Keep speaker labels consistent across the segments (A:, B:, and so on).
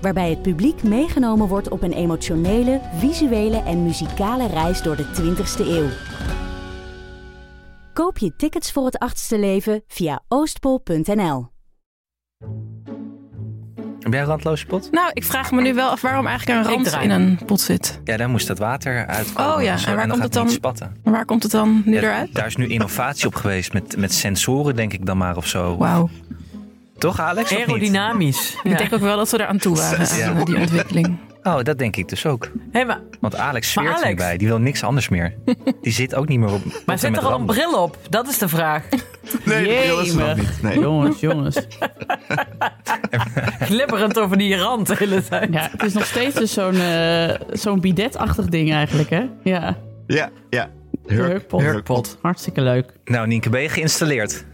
A: Waarbij het publiek meegenomen wordt op een emotionele, visuele en muzikale reis door de 20ste eeuw. Koop je tickets voor het achtste leven via oostpol.nl.
B: Heb jij een randloze pot?
C: Nou, ik vraag me nu wel af waarom eigenlijk een rand in een pot zit.
B: Ja, daar moest dat water uitkomen.
C: Oh ja,
B: Zo,
C: en waar
B: dan
C: komt
B: gaat
C: het dan?
B: spatten.
C: Maar waar komt het dan nu
B: Ja,
C: eruit?
B: Daar is nu innovatie op geweest met, met sensoren, denk ik dan maar of zo.
C: Wauw.
B: Toch, Alex? of niet?
D: Aerodynamisch.
C: Ik denk ook wel dat we er aan toe waren,
B: Ja.
C: aan die ontwikkeling.
B: Oh, dat denk ik dus ook.
D: Hé, maar,
B: Want Alex zweert
D: Alex-
B: hierbij. Die wil niks anders meer. Die zit ook niet meer op.
D: maar zit er al een bril op? Dat is de vraag.
E: Nee, de bril is er nog niet. Nee.
C: Jongens, jongens.
D: Glibberend over die rand de hele tijd.
C: Ja, het is nog steeds dus zo'n eh, zo'n bidetachtig ding eigenlijk, hè? Ja,
E: Ja, ja.
C: hurkpot. Hartstikke leuk.
B: Nou, Nienke, ben je geïnstalleerd?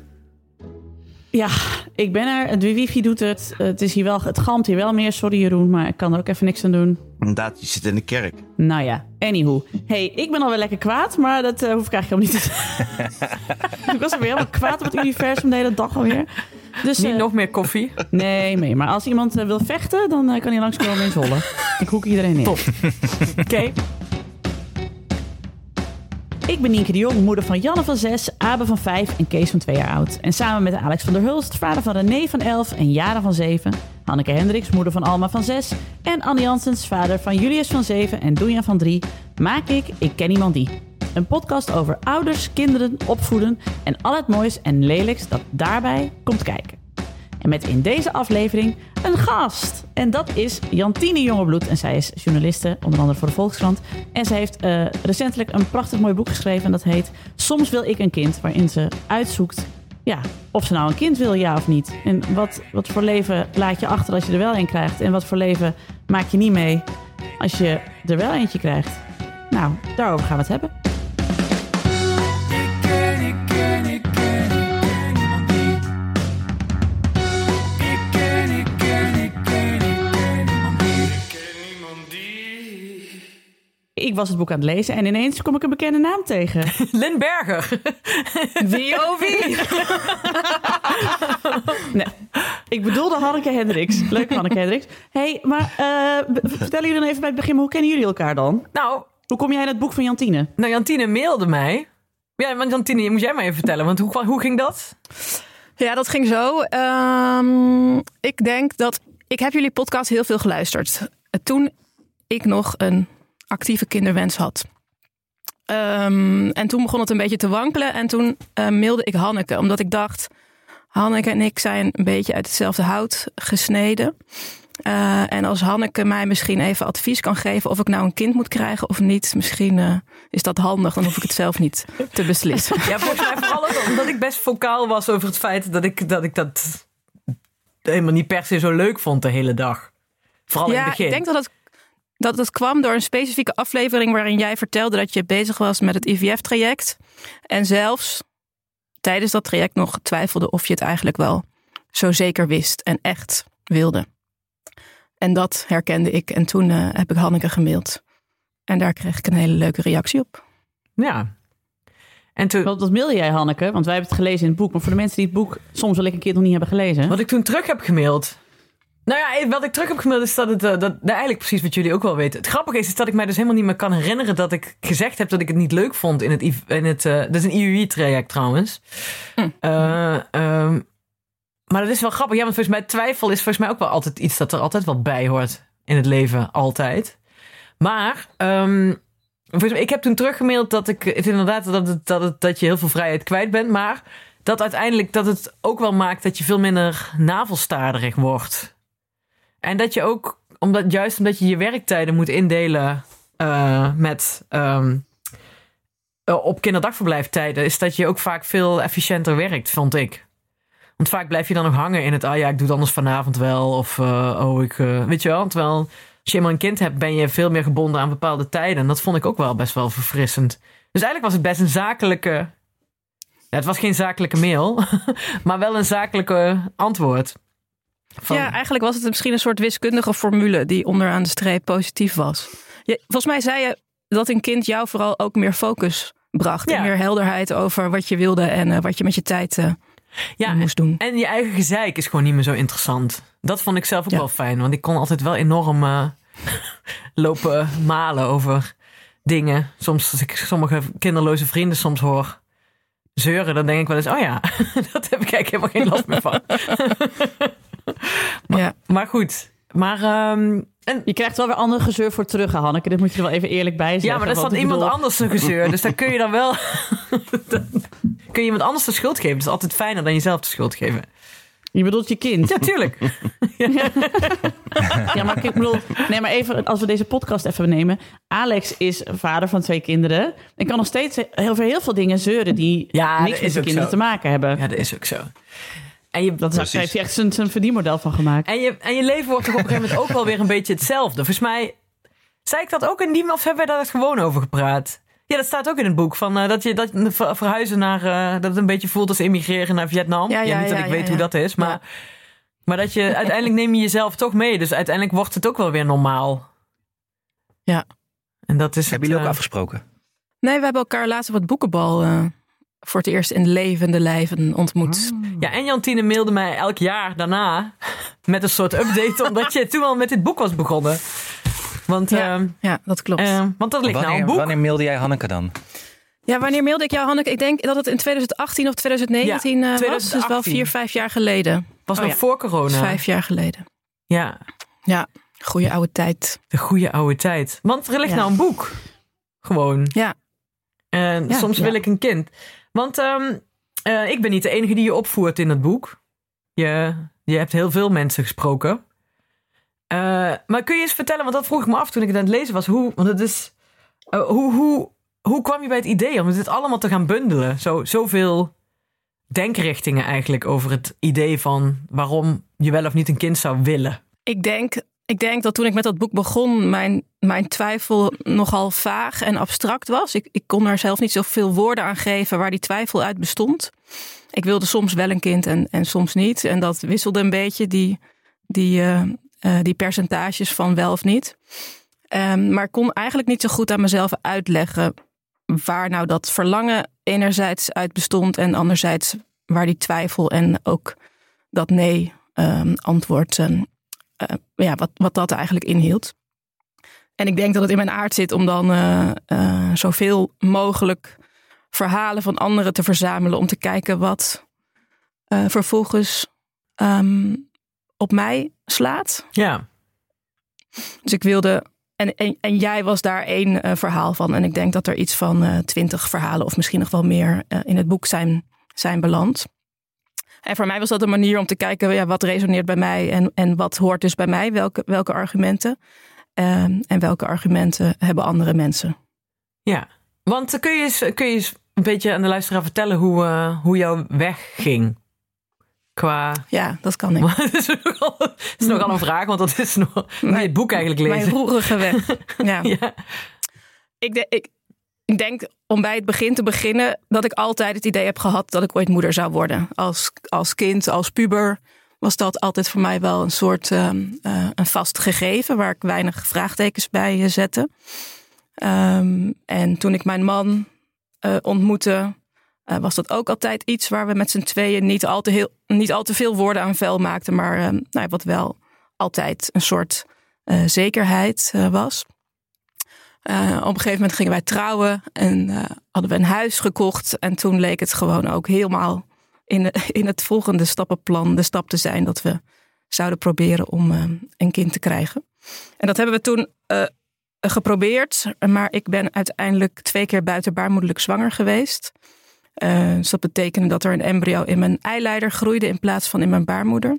C: Ja, ik ben er. De wifi doet het. Het is hier wel, het galmt hier wel meer. Sorry Jeroen, maar ik kan er ook even niks aan doen.
E: Inderdaad, je zit in de kerk.
C: Nou ja, anywho. hey, ik ben alweer lekker kwaad, maar dat eh, hoef ik eigenlijk helemaal niet te zeggen. ik was alweer helemaal kwaad op het universum de hele dag alweer. Dus,
D: Niet
C: eh,
D: nog meer koffie.
C: Nee, nee, maar als iemand eh, wil vechten, dan kan hij langskomen in Zwolle. Ik hoek iedereen in.
D: Top. Oké.
C: Ik ben Nienke de Jong, moeder van Janne van 6, Abe van 5 en Kees van 2 jaar oud. En samen met Alex van der Hulst, vader van René van 11 en Jara van 7, Hanneke Hendricks, moeder van Alma van 6 en Annie Janssens, vader van Julius van 7 en Doenja van 3, maak ik Ik Ken Iemand Die. Een podcast over ouders, kinderen, opvoeden en al het moois en lelijks dat daarbij komt kijken. Met in deze aflevering een gast. En dat is Jantine Jongebloed. En zij is journaliste, onder andere voor de Volkskrant. En zij heeft eh, recentelijk een prachtig mooi boek geschreven. En dat heet Soms wil ik een kind. Waarin ze uitzoekt ja, of ze nou een kind wil, ja of niet. En wat, wat voor leven laat je achter als je er wel een krijgt. En wat voor leven maak je niet mee als je er wel eentje krijgt. Nou, daarover gaan we het hebben. Ik was het boek aan het lezen en ineens kom ik een bekende naam tegen.
D: Lynn Berger.
C: Wie oh wie? nee, ik bedoelde Hanneke Hendricks. Leuk Hanneke Hendricks. hey, maar eh, vertel jullie dan even bij het begin, maar hoe kennen jullie elkaar dan?
D: Nou,
C: Hoe kom jij in het boek van Jantine?
D: nou, Jantine mailde mij. Ja, want Jantine, moet jij mij even vertellen. Want hoe, hoe ging dat?
C: Ja, dat ging zo. Ehm, ik denk dat... Ik heb jullie podcast heel veel geluisterd. Toen ik nog een actieve kinderwens had. Ehm, en toen begon het een beetje te wankelen. En toen eh, mailde ik Hanneke. Omdat ik dacht... Hanneke en ik zijn een beetje uit hetzelfde hout gesneden. Eh, en als Hanneke mij misschien even advies kan geven... of ik nou een kind moet krijgen of niet... misschien eh, is dat handig. Dan hoef ik het zelf niet te beslissen.
D: Ja, volgens mij vooral omdat ik best vocaal was over het feit dat ik dat, ik dat helemaal niet per se zo leuk vond de hele dag. Vooral in het begin.
C: ik denk dat het, dat het kwam door een specifieke aflevering waarin jij vertelde dat je bezig was met het IVF-traject. En zelfs tijdens dat traject nog twijfelde of je het eigenlijk wel zo zeker wist en echt wilde. En dat herkende ik. En toen eh, heb ik Hanneke gemaild. En daar kreeg ik een hele leuke reactie op.
D: Ja. En toen,
C: Wat, wat mailde jij, Hanneke? Want wij hebben het gelezen in het boek. Maar voor de mensen die het boek soms wel een keer nog niet hebben gelezen.
D: wat ik toen terug heb gemaild. Nou ja, wat ik terug heb gemaild is dat het, eh, dat, nou, eigenlijk precies wat jullie ook wel weten. Het grappige is, is dat ik mij dus helemaal niet meer kan herinneren dat ik gezegd heb dat ik het niet leuk vond in het, in het eh, dat is een IUI-traject trouwens.
C: Hm.
D: Eh, ehm, maar dat is wel grappig. Ja, want volgens mij twijfel is volgens mij ook wel altijd iets dat er altijd wel bij hoort in het leven, altijd. Maar ehm, volgens mij, ik heb toen teruggemaild dat ik het inderdaad dat, het, dat, het, dat je heel veel vrijheid kwijt bent, maar dat uiteindelijk dat het ook wel maakt dat je veel minder navelstaarderig wordt. En dat je ook, omdat, juist omdat je je werktijden moet indelen eh, met ehm, eh, op kinderdagverblijftijden, is dat je ook vaak veel efficiënter werkt, vond ik. Want vaak blijf je dan nog hangen in het, ah ja, ik doe het anders vanavond wel. Of, eh, oh, ik, weet je wel. Terwijl als je eenmaal een kind hebt, ben je veel meer gebonden aan bepaalde tijden. En dat vond ik ook wel best wel verfrissend. Dus eigenlijk was het best een zakelijke. Het was geen zakelijke mail, maar wel een zakelijke antwoord. Van-
F: Ja, eigenlijk was het misschien een soort wiskundige formule die onderaan de streep positief was. Je, volgens mij zei je dat een kind jou vooral ook meer focus bracht.
D: Ja.
F: En meer helderheid over wat je wilde en eh, wat je met je tijd eh,
D: ja,
F: moest doen.
D: En je eigen gezeik is gewoon niet meer zo interessant. Dat vond ik zelf ook
F: Ja.
D: wel fijn. Want ik kon altijd wel enorm eh, lopen malen over dingen. Soms als ik sommige kinderloze vrienden soms hoor zeuren, dan denk ik wel eens, oh ja, dat heb ik eigenlijk helemaal geen last meer van.
F: ja.
D: maar goed, maar ehm, en,
C: Je krijgt wel weer andere gezeur voor terug, Hanneke. Dit moet je er wel even eerlijk bij zeggen.
D: ja, maar dat is dan iemand
C: bedoel-
D: anders een gezeur. Dus dan kun je dan wel dan kun je iemand anders de schuld geven. Dat is altijd fijner dan jezelf de schuld geven.
C: Je bedoelt je kind.
D: Ja, tuurlijk.
C: Ja, maar ik bedoel, nee, maar even als we deze podcast even nemen. Alex is vader van twee kinderen. Ik kan nog steeds over heel veel dingen zeuren die
D: Ja,
C: niks met zijn kinderen
D: zo.
C: te maken hebben.
D: Ja, dat is ook zo. En je,
C: Dat is, heeft hij echt zijn, zijn verdienmodel van gemaakt.
D: En je, en je leven wordt toch op een gegeven moment ook wel weer een beetje hetzelfde. Volgens mij zei ik dat ook in die, of hebben wij daar gewoon over gepraat? Ja, dat staat ook in het boek. Van, eh, dat je dat verhuizen naar. eh, dat het een beetje voelt als emigreren naar Vietnam.
F: Ja, ja,
D: niet dat
F: ja,
D: ik
F: ja,
D: weet
F: ja.
D: hoe dat is. Maar,
F: Ja.
D: maar dat je uiteindelijk neem je jezelf toch mee. Dus uiteindelijk wordt het ook wel weer normaal.
F: Ja.
D: En dat is.
B: Hebben jullie ook
D: eh,
B: afgesproken?
F: Nee, we hebben elkaar laatst op het boekenbal eh, voor het eerst in levende lijven ontmoet.
D: Ja, en Jantine mailde mij elk jaar daarna met een soort update. omdat je toen al met dit boek was begonnen. Want,
F: Ja,
D: ehm,
F: Ja, dat klopt.
D: eh, want dat ligt nou
B: Wanneer,
D: een boek.
B: wanneer mailde jij Hanneke dan?
F: ja, wanneer mailde ik jou, Hanneke? Ik denk dat het in 2018 of 2019 eh, was. Dus wel
D: 2018.
F: vier, vijf jaar geleden.
D: was
F: Oh
D: nog
F: ja.
D: voor corona.
F: Vijf jaar geleden.
D: Ja,
F: Ja, goede oude tijd.
D: de goede oude tijd. Want er ligt
F: Ja.
D: nou een boek. Gewoon.
F: Ja.
D: En
F: Ja,
D: soms
F: ja.
D: wil ik een kind. Want ehm, eh, ik ben niet de enige die je opvoert in het boek. Je, je hebt heel veel mensen gesproken. Eh, maar kun je eens vertellen, want dat vroeg ik me af toen ik het aan het lezen was. Hoe, want het is, eh, hoe, hoe, hoe kwam je bij het idee om dit allemaal te gaan bundelen? Zo, zoveel denkrichtingen eigenlijk over het idee van waarom je wel of niet een kind zou willen.
F: Ik denk, ik denk dat toen ik met dat boek begon, mijn, mijn twijfel nogal vaag en abstract was. Ik, ik kon er zelf niet zoveel woorden aan geven waar die twijfel uit bestond. Ik wilde soms wel een kind en, en soms niet. En dat wisselde een beetje, die, die, eh, eh, die percentages van wel of niet. Ehm, maar ik kon eigenlijk niet zo goed aan mezelf uitleggen waar nou dat verlangen enerzijds uit bestond en anderzijds waar die twijfel en ook dat nee ehm, antwoord eh, ja, wat, wat dat eigenlijk inhield. En ik denk dat het in mijn aard zit om dan eh, eh, zoveel mogelijk verhalen van anderen te verzamelen. Om te kijken wat eh, vervolgens ehm, op mij slaat.
D: Ja,
F: Dus ik wilde. En, en, en jij was daar één eh, verhaal van. En ik denk dat er iets van eh, twintig verhalen, of misschien nog wel meer, eh, in het boek zijn, zijn beland. En voor mij was dat een manier om te kijken ja, wat resoneert bij mij en, en wat hoort dus bij mij, welke, welke argumenten. Ehm, en welke argumenten hebben andere mensen.
D: ja. Want kun je, eens, kun je eens een beetje aan de luisteraar vertellen hoe, eh, hoe jouw weg ging? Qua.
F: Ja, dat kan ik.
D: dat is nogal, dat is nogal een vraag, want dat is nog. Je het boek eigenlijk
F: Mijn
D: lezen.
F: roerige weg. ja.
D: Ja.
F: Ik, de- ik, ik denk om bij het begin te beginnen dat ik altijd het idee heb gehad dat ik ooit moeder zou worden. Als, als kind, als puber was dat altijd voor mij wel een soort ehm, eh, een vast gegeven waar ik weinig vraagtekens bij eh, zette. Ehm, en toen ik mijn man eh, ontmoette, was dat ook altijd iets waar we met z'n tweeën niet al te, heel, niet al te veel woorden aan vuil maakten, maar ehm, nou wat wel altijd een soort zekerheid was. Eh, op een gegeven moment gingen wij trouwen en eh, hadden we een huis gekocht. En toen leek het gewoon ook helemaal in, in het volgende stappenplan de stap te zijn dat we zouden proberen om eh, een kind te krijgen. En dat hebben we toen geprobeerd, maar ik ben uiteindelijk twee keer buitenbaarmoedelijk zwanger geweest. Dus dat betekende dat er een embryo in mijn eileider groeide in plaats van in mijn baarmoeder.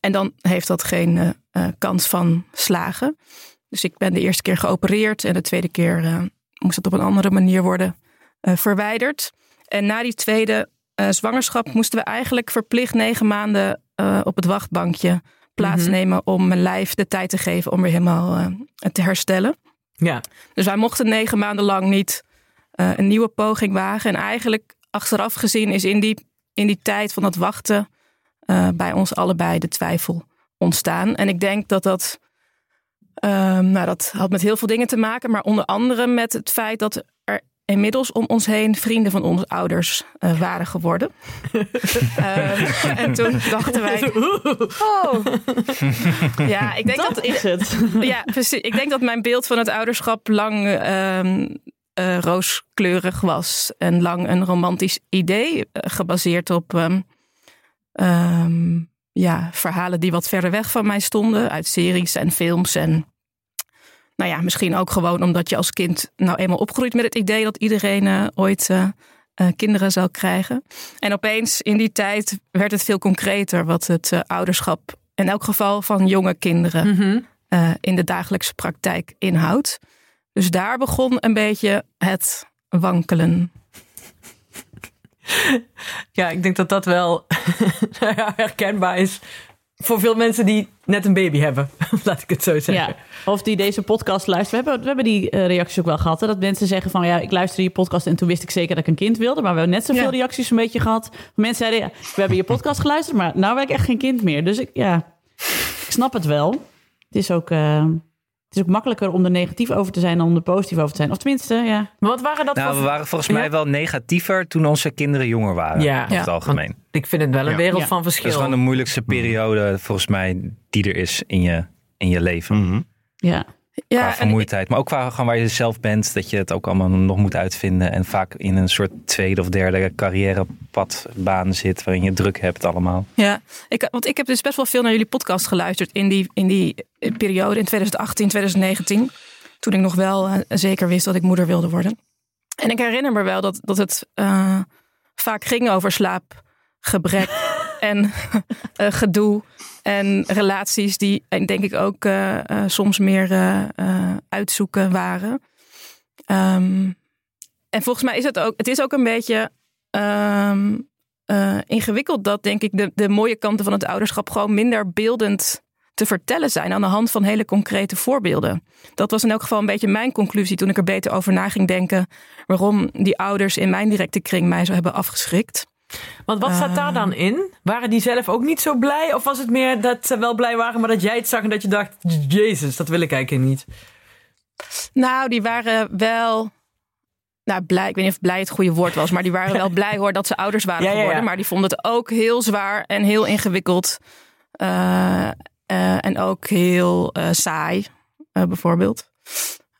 F: En dan heeft dat geen kans van slagen. Dus ik ben de eerste keer geopereerd en de tweede keer eh, moest het op een andere manier worden eh, verwijderd. En na die tweede eh, zwangerschap moesten we eigenlijk verplicht negen maanden op het wachtbankje plaatsnemen om mijn lijf de tijd te geven om weer helemaal te herstellen.
D: Ja.
F: Dus wij mochten negen maanden lang niet een nieuwe poging wagen. En eigenlijk achteraf gezien is in die, in die tijd van dat wachten bij ons allebei de twijfel ontstaan. En ik denk dat dat, ehm, nou, dat had met heel veel dingen te maken, maar onder andere met het feit dat er inmiddels om ons heen vrienden van onze ouders eh, waren geworden. Ehm, en toen dachten wij. Oh. Ja, ik denk dat,
C: Dat is het.
F: ja, precies. Ik denk dat mijn beeld van het ouderschap lang ehm, eh, rooskleurig was. En lang een romantisch idee, eh, gebaseerd op ehm, ehm, ja, verhalen die wat verder weg van mij stonden. Uit series en films. En nou ja, misschien ook gewoon omdat je als kind nou eenmaal opgroeit met het idee dat iedereen eh, ooit eh, eh, kinderen zou krijgen. En opeens in die tijd werd het veel concreter wat het ouderschap in elk geval van jonge kinderen
D: Mhm.
F: in de dagelijkse praktijk inhoudt. Dus daar begon een beetje het wankelen.
D: Ja, ik denk dat dat wel nou herkenbaar is voor veel mensen die net een baby hebben. Laat ik het zo zeggen.
C: Ja, of die deze podcast luisteren. We hebben, we hebben die eh, reacties ook wel gehad. Hè? Dat mensen zeggen van ja, ik luisterde je podcast en toen wist ik zeker dat ik een kind wilde. Maar we hebben net zoveel
F: Ja.
C: reacties een beetje gehad. Mensen zeiden ja, we hebben je podcast geluisterd, maar nou wil ik echt geen kind meer. Dus ik, ja, ik snap het wel. Het is ook, eh, het is ook makkelijker om er negatief over te zijn dan om er positief over te zijn. Of tenminste, ja.
D: Maar wat waren dat
B: Nou,
D: voor...
B: we waren volgens
D: Ja.
B: mij wel negatiever toen onze kinderen jonger waren.
D: Ja.
B: over het algemeen.
D: Ik vind het wel een
E: Ja.
D: wereld
C: Ja.
D: van
B: Dat is
D: verschil.
B: gewoon de moeilijkste periode volgens mij die er is in je, in je leven.
E: Mhm.
C: ja.
B: Qua
F: Ja, en
B: vermoeidheid. Maar ook qua gewoon waar je zelf bent. Dat je het ook allemaal nog moet uitvinden. En vaak in een soort tweede of derde carrièrepadbaan zit. Waarin je druk hebt allemaal.
F: Ja, ik, want ik heb dus best wel veel naar jullie podcast geluisterd in die, in die periode in 2018, 2019. Toen ik nog wel eh, zeker wist dat ik moeder wilde worden. En ik herinner me wel dat, dat het eh, vaak ging over slaapgebrek en eh, gedoe. En relaties die eh, denk ik ook eh, eh, soms meer uitzoeken waren. Ehm, en volgens mij is het ook, het is ook een beetje ehm, eh, ingewikkeld dat, denk ik, de, de mooie kanten van het ouderschap gewoon minder beeldend te vertellen zijn aan de hand van hele concrete voorbeelden. Dat was in elk geval een beetje mijn conclusie toen ik er beter over na ging denken waarom die ouders in mijn directe kring mij zo hebben afgeschrikt.
D: Want wat staat daar dan in? Waren die zelf ook niet zo blij? Of was het meer dat ze wel blij waren, maar dat jij het zag en dat je dacht... Jezus, dat wil ik eigenlijk niet.
F: Nou, die waren wel. Nou, blij. Ik weet niet of blij het goede woord was, maar die waren wel blij hoor dat ze ouders waren
D: Ja, ja, ja.
F: geworden. Maar die vonden het ook heel zwaar en heel ingewikkeld. Eh, eh, en ook heel eh, saai, bijvoorbeeld.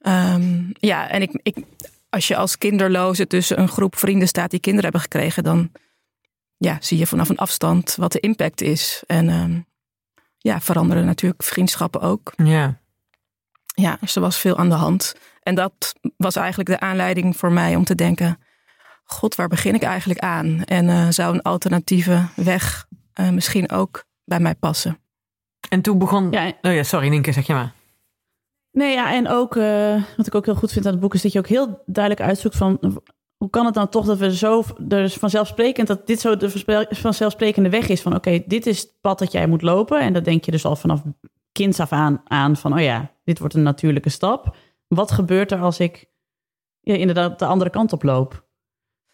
F: Ehm, ja, en ik, ik, als je als kinderloze tussen een groep vrienden staat die kinderen hebben gekregen, dan ja, zie je vanaf een afstand wat de impact is. En ehm, ja, veranderen natuurlijk vriendschappen ook.
D: Ja.
F: Ja, dus er was veel aan de hand. En dat was eigenlijk de aanleiding voor mij om te denken: God, waar begin ik eigenlijk aan? En eh, zou een alternatieve weg eh, misschien ook bij mij passen?
D: En toen begon...
C: ja
D: Oh ja, sorry, Nienke, zeg je maar.
C: Nee, ja, en ook eh, wat ik ook heel goed vind aan het boek is dat je ook heel duidelijk uitzoekt van hoe kan het dan toch dat we zo dus vanzelfsprekend dat dit zo de vanzelfsprekende weg is van oké, dit is het pad dat jij moet lopen en dat denk je dus al vanaf kinds af aan aan van oh ja, dit wordt een natuurlijke stap. Wat gebeurt er als ik ja, inderdaad de andere kant op loop?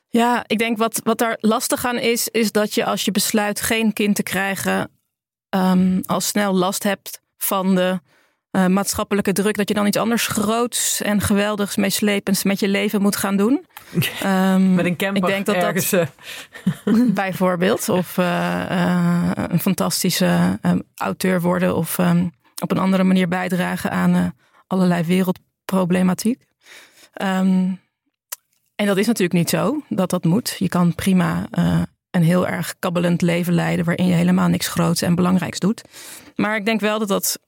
F: Ja, ik denk wat, wat daar lastig aan is, is dat je als je besluit geen kind te krijgen, ehm, al snel last hebt van de eh, maatschappelijke druk, dat je dan iets anders groots en geweldigs, meeslepends met je leven moet gaan doen. Ehm,
D: Met een camper
F: ik denk dat dat
D: ergens... eh,
F: bijvoorbeeld. Of eh, een fantastische eh, auteur worden. Of ehm, op een andere manier bijdragen aan allerlei wereldproblematiek. Ehm, en dat is natuurlijk niet zo dat dat moet. Je kan prima een heel erg kabbelend leven leiden. waarin je helemaal niks groots en belangrijks doet. Maar ik denk wel dat dat,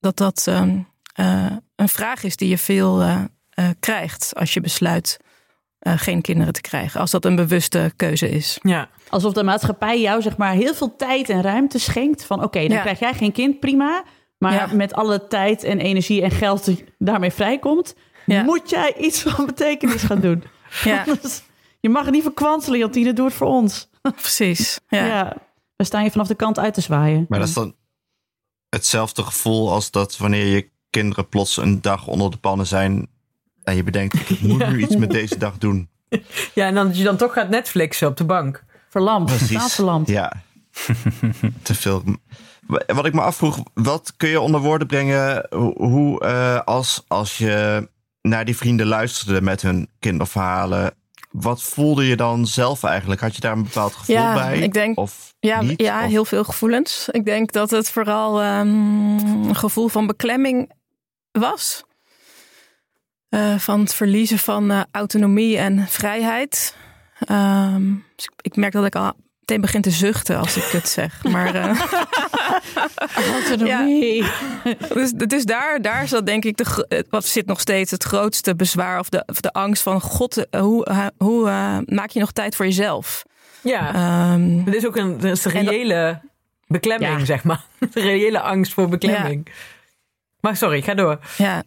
F: dat, dat ehm, eh, een vraag is die je veel eh, eh, krijgt. als je besluit eh, geen kinderen te krijgen. Als dat een bewuste keuze is.
D: ja.
C: Alsof de maatschappij jou zeg maar heel veel tijd en ruimte schenkt van oké, dan
F: Ja.
C: krijg jij geen kind, prima. Maar
F: Ja.
C: met alle tijd en energie en geld die daarmee vrijkomt,
F: Ja.
C: moet jij iets van betekenis gaan doen.
F: Ja,
C: Anders- je mag het niet verkwanselen, Jantine, doe het voor ons.
F: precies. Ja.
C: Ja. we staan je vanaf de kant uit te zwaaien.
E: Maar dat is dan... hetzelfde gevoel als dat wanneer je kinderen plots een dag onder de pannen zijn. En je bedenkt, ik moet nu iets met deze dag doen.
D: Ja, en dan, dat je dan toch gaat Netflixen op de bank.
C: Verlamd. Verlamd.
E: Ja. Te veel. Wat ik me afvroeg, wat kun je onder woorden brengen hoe- hoe eh, als, als je naar die vrienden luisterde met hun kinderverhalen, wat voelde je dan zelf eigenlijk? Had je daar een bepaald gevoel
F: Ja,
E: bij?
F: ik denk-
E: of
F: Ja,
E: niet?
F: ja
E: Of-
F: heel veel gevoelens. Ik denk dat het vooral ehm, een gevoel van beklemming was. Eh, van het verliezen van eh, autonomie en vrijheid. Ehm, dus ik merk dat ik al meteen begin te zuchten als ik het zeg. Maar eh,
C: Autonomie.
F: dus, dus daar, daar zat denk ik, de, wat zit nog steeds het grootste bezwaar of de, of de angst van God, eh, hoe, eh, hoe maak je nog tijd voor jezelf?
D: Ja,
F: Ehm,
D: het is ook een, is een
F: en dat-
D: reële beklemming,
F: Ja.
D: zeg maar. Een reële angst voor beklemming. Maar sorry, ga door.
F: Ja.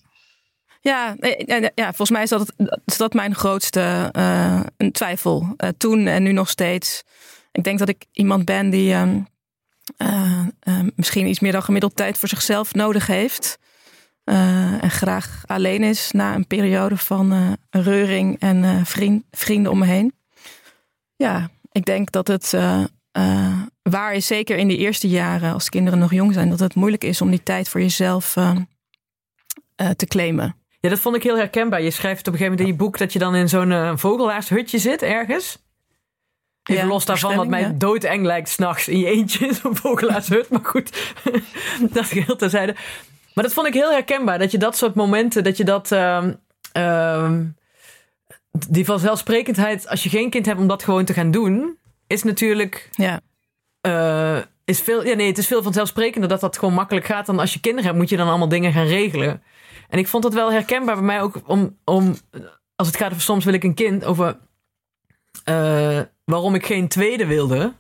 F: Ja, ja, ja, volgens mij is dat, is dat mijn grootste een twijfel. Toen en nu nog steeds. Ik denk dat ik iemand ben die ehm, eh, eh, misschien iets meer dan gemiddeld tijd voor zichzelf nodig heeft. Eh, en graag alleen is na een periode van reuring en vriend, vrienden om me heen. Ja, ik denk dat het waar is, zeker in die eerste jaren als kinderen nog jong zijn, dat het moeilijk is om die tijd voor jezelf eh, eh, te claimen.
D: Ja, dat vond ik heel herkenbaar. Je schrijft op een gegeven moment in je boek dat je dan in zo'n vogelaarshutje zit ergens. Even
F: Ja,
D: los daarvan, wat mij doodeng lijkt s'nachts in je eentje in zo'n vogelaarshut. Maar goed, dat geheel terzijde. Maar dat vond ik heel herkenbaar. Dat je dat soort momenten, dat je dat... ehm, ehm, die vanzelfsprekendheid, als je geen kind hebt om dat gewoon te gaan doen, is natuurlijk...
F: Ja,
D: eh, is veel, ja, nee, het is veel vanzelfsprekender dat dat gewoon makkelijk gaat dan als je kinderen hebt, moet je dan allemaal dingen gaan regelen. En ik vond dat wel herkenbaar bij mij ook om, om als het gaat over soms wil ik een kind, over eh, waarom ik geen tweede wilde,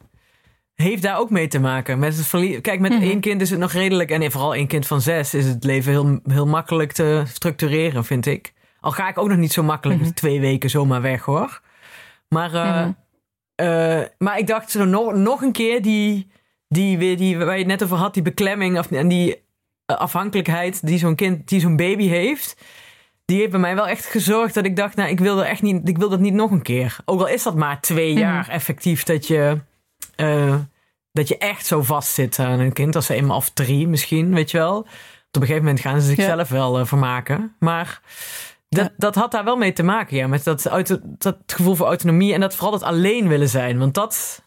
D: heeft daar ook mee te maken. Met het verlie- Kijk, met
F: Mhm.
D: één kind is het nog redelijk, en vooral één kind van zes, is het leven heel, heel makkelijk te structureren, vind ik. Al ga ik ook nog niet zo makkelijk
F: Mhm.
D: twee weken zomaar weg hoor. Maar, eh,
F: Mhm.
D: eh, maar ik dacht zo nog, nog een keer die, die, weer die, waar je het net over had, die beklemming of, en die eh, afhankelijkheid die zo'n kind, die zo'n baby heeft. Die heeft bij mij wel echt gezorgd dat ik dacht, nou, ik wil er echt niet, ik wil dat niet nog een keer. Ook al is dat maar twee
F: Mhm.
D: jaar effectief dat je, eh, dat je echt zo vast zit aan een kind. Als ze eenmaal of drie misschien, weet je wel. Op een gegeven moment gaan ze zichzelf wel eh, vermaken. Maar dat,
F: Ja.
D: dat had daar wel mee te maken, ja. Met dat, auto, dat gevoel voor autonomie en dat vooral het alleen willen zijn. Want dat,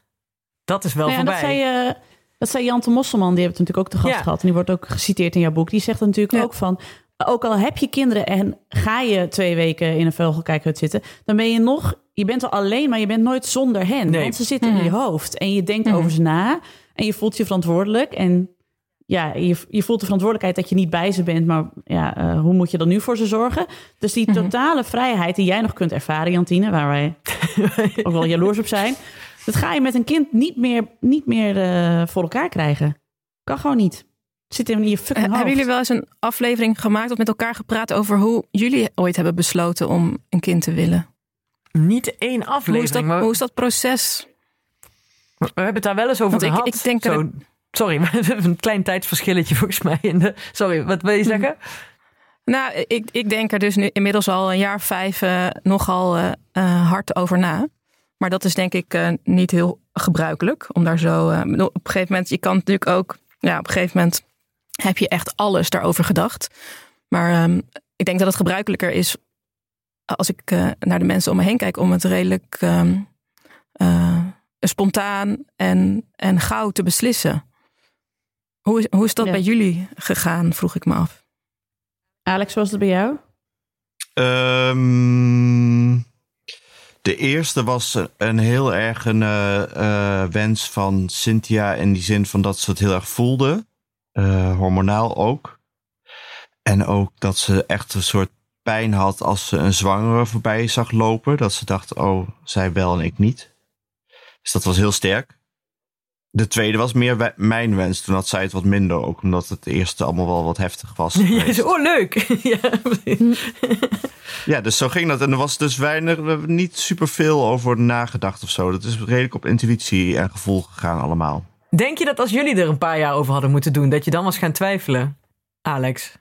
D: dat is wel
C: Nou ja,
D: voorbij.
C: dat zei, eh, dat zei Jante Mosselman, die hebben het natuurlijk ook te gast gehad. En die wordt ook geciteerd in jouw boek. Die zegt natuurlijk ook van... Ook al heb je kinderen en ga je twee weken in een vogelkijkhut zitten... dan ben je nog... Je bent al alleen, maar je bent nooit zonder hen.
D: Nee.
C: Want ze zitten in je
F: Mhm.
C: hoofd. En je denkt
F: Mhm.
C: over ze na. En je voelt je verantwoordelijk. En ja, je, je voelt de verantwoordelijkheid dat je niet bij ze bent. Maar ja, eh, hoe moet je dan nu voor ze zorgen? Dus die
F: Mhm.
C: totale vrijheid die jij nog kunt ervaren, Jantine... waar wij ook wel jaloers op zijn... Dat ga je met een kind niet meer, niet meer eh, voor elkaar krijgen. Kan gewoon niet. Zit in je fucking hoofd.
F: Hebben jullie wel eens een aflevering gemaakt of met elkaar gepraat over hoe jullie ooit hebben besloten om een kind te willen?
D: Niet één
F: Hoe is,
D: aflevering,
F: dat,
D: maar
F: hoe is dat proces?
D: we hebben het daar wel eens over
F: Want
D: gehad.
F: ik denk dat
D: Zo, Sorry, we hebben een klein tijdsverschilletje volgens mij. In de, sorry, wat wil je zeggen?
F: Nou, ik, ik denk er dus nu inmiddels al een jaar of vijf eh, nogal eh, eh, hard over na. Maar dat is denk ik eh, niet heel gebruikelijk om daar zo. eh, op een gegeven moment, je kan natuurlijk ook. Ja, op een gegeven moment heb je echt alles daarover gedacht. Maar ehm, ik denk dat het gebruikelijker is als ik eh, naar de mensen om me heen kijk, om het redelijk ehm, eh, spontaan en, en gauw te beslissen. Hoe is, hoe is dat
C: Ja.
F: bij jullie gegaan, vroeg ik me af.
C: Alex, was het bij jou?
E: Ehm, de eerste was een heel erg een eh, eh, wens van Cynthia in die zin van dat ze het heel erg voelde. Eh, hormonaal ook. En ook dat ze echt een soort pijn had als ze een zwangere voorbij zag lopen. Dat ze dacht, oh, zij wel en ik niet. Dus dat was heel sterk. De tweede was meer mijn wens. Toen had zij het wat minder. Ook omdat het eerste allemaal wel wat heftig was.
D: Oh leuk. ja.
E: Ja, dus zo ging dat. En er was dus weinig, niet superveel over nagedacht of zo. Dat is redelijk op intuïtie en gevoel gegaan allemaal.
D: Denk je dat als jullie er een paar jaar over hadden moeten doen, dat je dan was gaan twijfelen, Alex?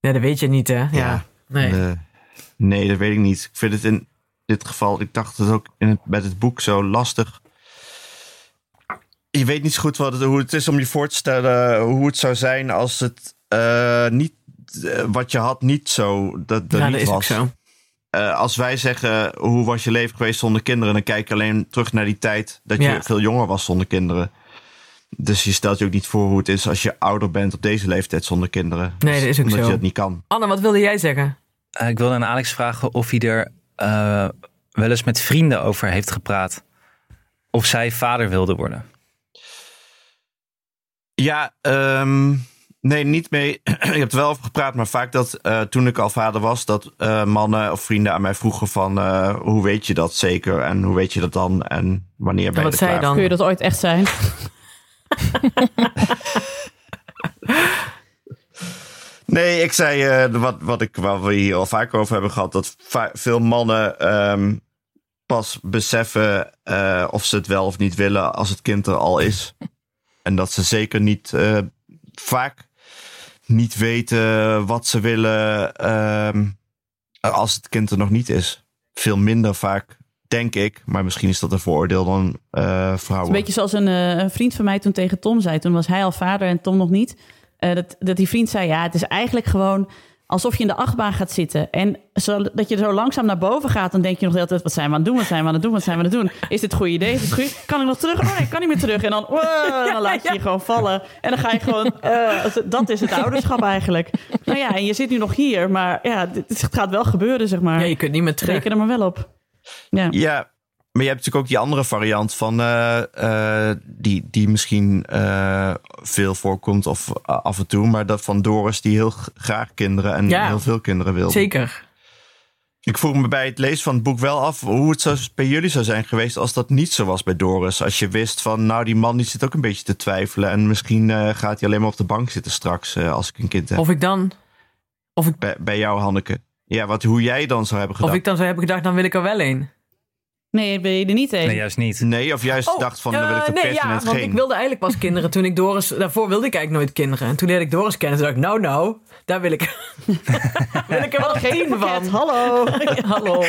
D: Ja, dat weet je niet, hè? Ja. Nee.
E: Nee, dat weet ik niet. Ik vind het in dit geval, ik dacht het ook in het, met het boek zo lastig. Je weet niet zo goed wat het, hoe het is om je voor te stellen hoe het zou zijn als het eh, niet, eh, wat je had, niet zo dat, dat
D: ja,
E: niet
D: dat is ook zo.
E: Eh, als wij zeggen hoe was je leven geweest zonder kinderen, dan kijk je alleen terug naar die tijd dat je
D: Ja.
E: veel jonger was zonder kinderen. Dus je stelt je ook niet voor hoe het is als je ouder bent op deze leeftijd zonder kinderen.
D: Nee, dat is ook
E: Omdat
D: zo.
E: je dat niet kan.
D: Anne, wat wilde jij zeggen?
B: Eh, ik wilde aan Alex vragen of hij er eh, wel eens met vrienden over heeft gepraat. Of zij vader wilde worden.
E: Ja, ehm, nee, niet mee. ik heb er wel over gepraat, maar vaak dat eh, toen ik al vader was, dat eh, mannen of vrienden aan mij vroegen van eh, hoe weet je dat zeker en hoe weet je dat dan en wanneer ben je
D: wat zei je
E: klaar
D: dan?
C: Kun je dat ooit echt zijn?
E: Nee, ik zei eh, wat, wat, ik, waar we hier al vaker over hebben gehad. Dat veel mannen ehm, pas beseffen eh, of ze het wel of niet willen als het kind er al is. En dat ze zeker niet eh, vaak niet weten wat ze willen ehm, als het kind er nog niet is. Veel minder vaak, denk ik. Maar misschien is dat een vooroordeel dan eh, vrouwen.
C: een beetje zoals een, eh, een vriend van mij toen tegen Tom zei. Toen was hij al vader en Tom nog niet. Eh, dat, dat die vriend zei, ja, het is eigenlijk gewoon alsof je in de achtbaan gaat zitten. En zo, dat je zo langzaam naar boven gaat, dan denk je nog de hele tijd, wat zijn we aan het doen, wat zijn we aan het doen, wat zijn we aan het doen? Is dit een goed idee? Is het goed? Kan ik nog terug? Oh nee, ik kan niet meer terug. En dan, wow, dan laat je je gewoon vallen. En dan ga je gewoon, eh, dat is het ouderschap eigenlijk. Nou ja, en je zit nu nog hier, maar ja, dit- het gaat wel gebeuren, zeg maar.
D: Ja, je kunt niet meer terug.
C: Reken er maar wel op. Ja.
E: Ja, maar je hebt natuurlijk ook die andere variant van eh, eh, die, die misschien eh, veel voorkomt of af en toe, maar dat van Doris die heel graag kinderen en
D: Ja.
E: heel veel kinderen wil.
D: Zeker.
E: Ik vroeg me bij het lezen van het boek wel af hoe het zou, bij jullie zou zijn geweest als dat niet zo was bij Doris. Als je wist van, nou die man die zit ook een beetje te twijfelen en misschien gaat hij alleen maar op de bank zitten straks als ik een kind heb.
D: Of ik dan, of ik,
E: bij, bij jou Hanneke. Ja, wat, hoe jij dan zou hebben
D: of
E: gedacht.
D: ik dan zou hebben gedacht, dan wil ik er wel een.
C: Nee, ben je er niet heen?
B: Nee, juist niet.
E: Nee, of juist dacht van, dan wil ik
D: eh,
E: op
D: nee, ja, want
E: geen.
D: ik wilde eigenlijk pas kinderen toen ik Doris... Daarvoor wilde ik eigenlijk nooit kinderen. En toen leerde ik Doris kennen. Toen dacht ik, nou, nou, daar wil ik, wil ik er wel geen van.
C: Hallo.
D: Hallo.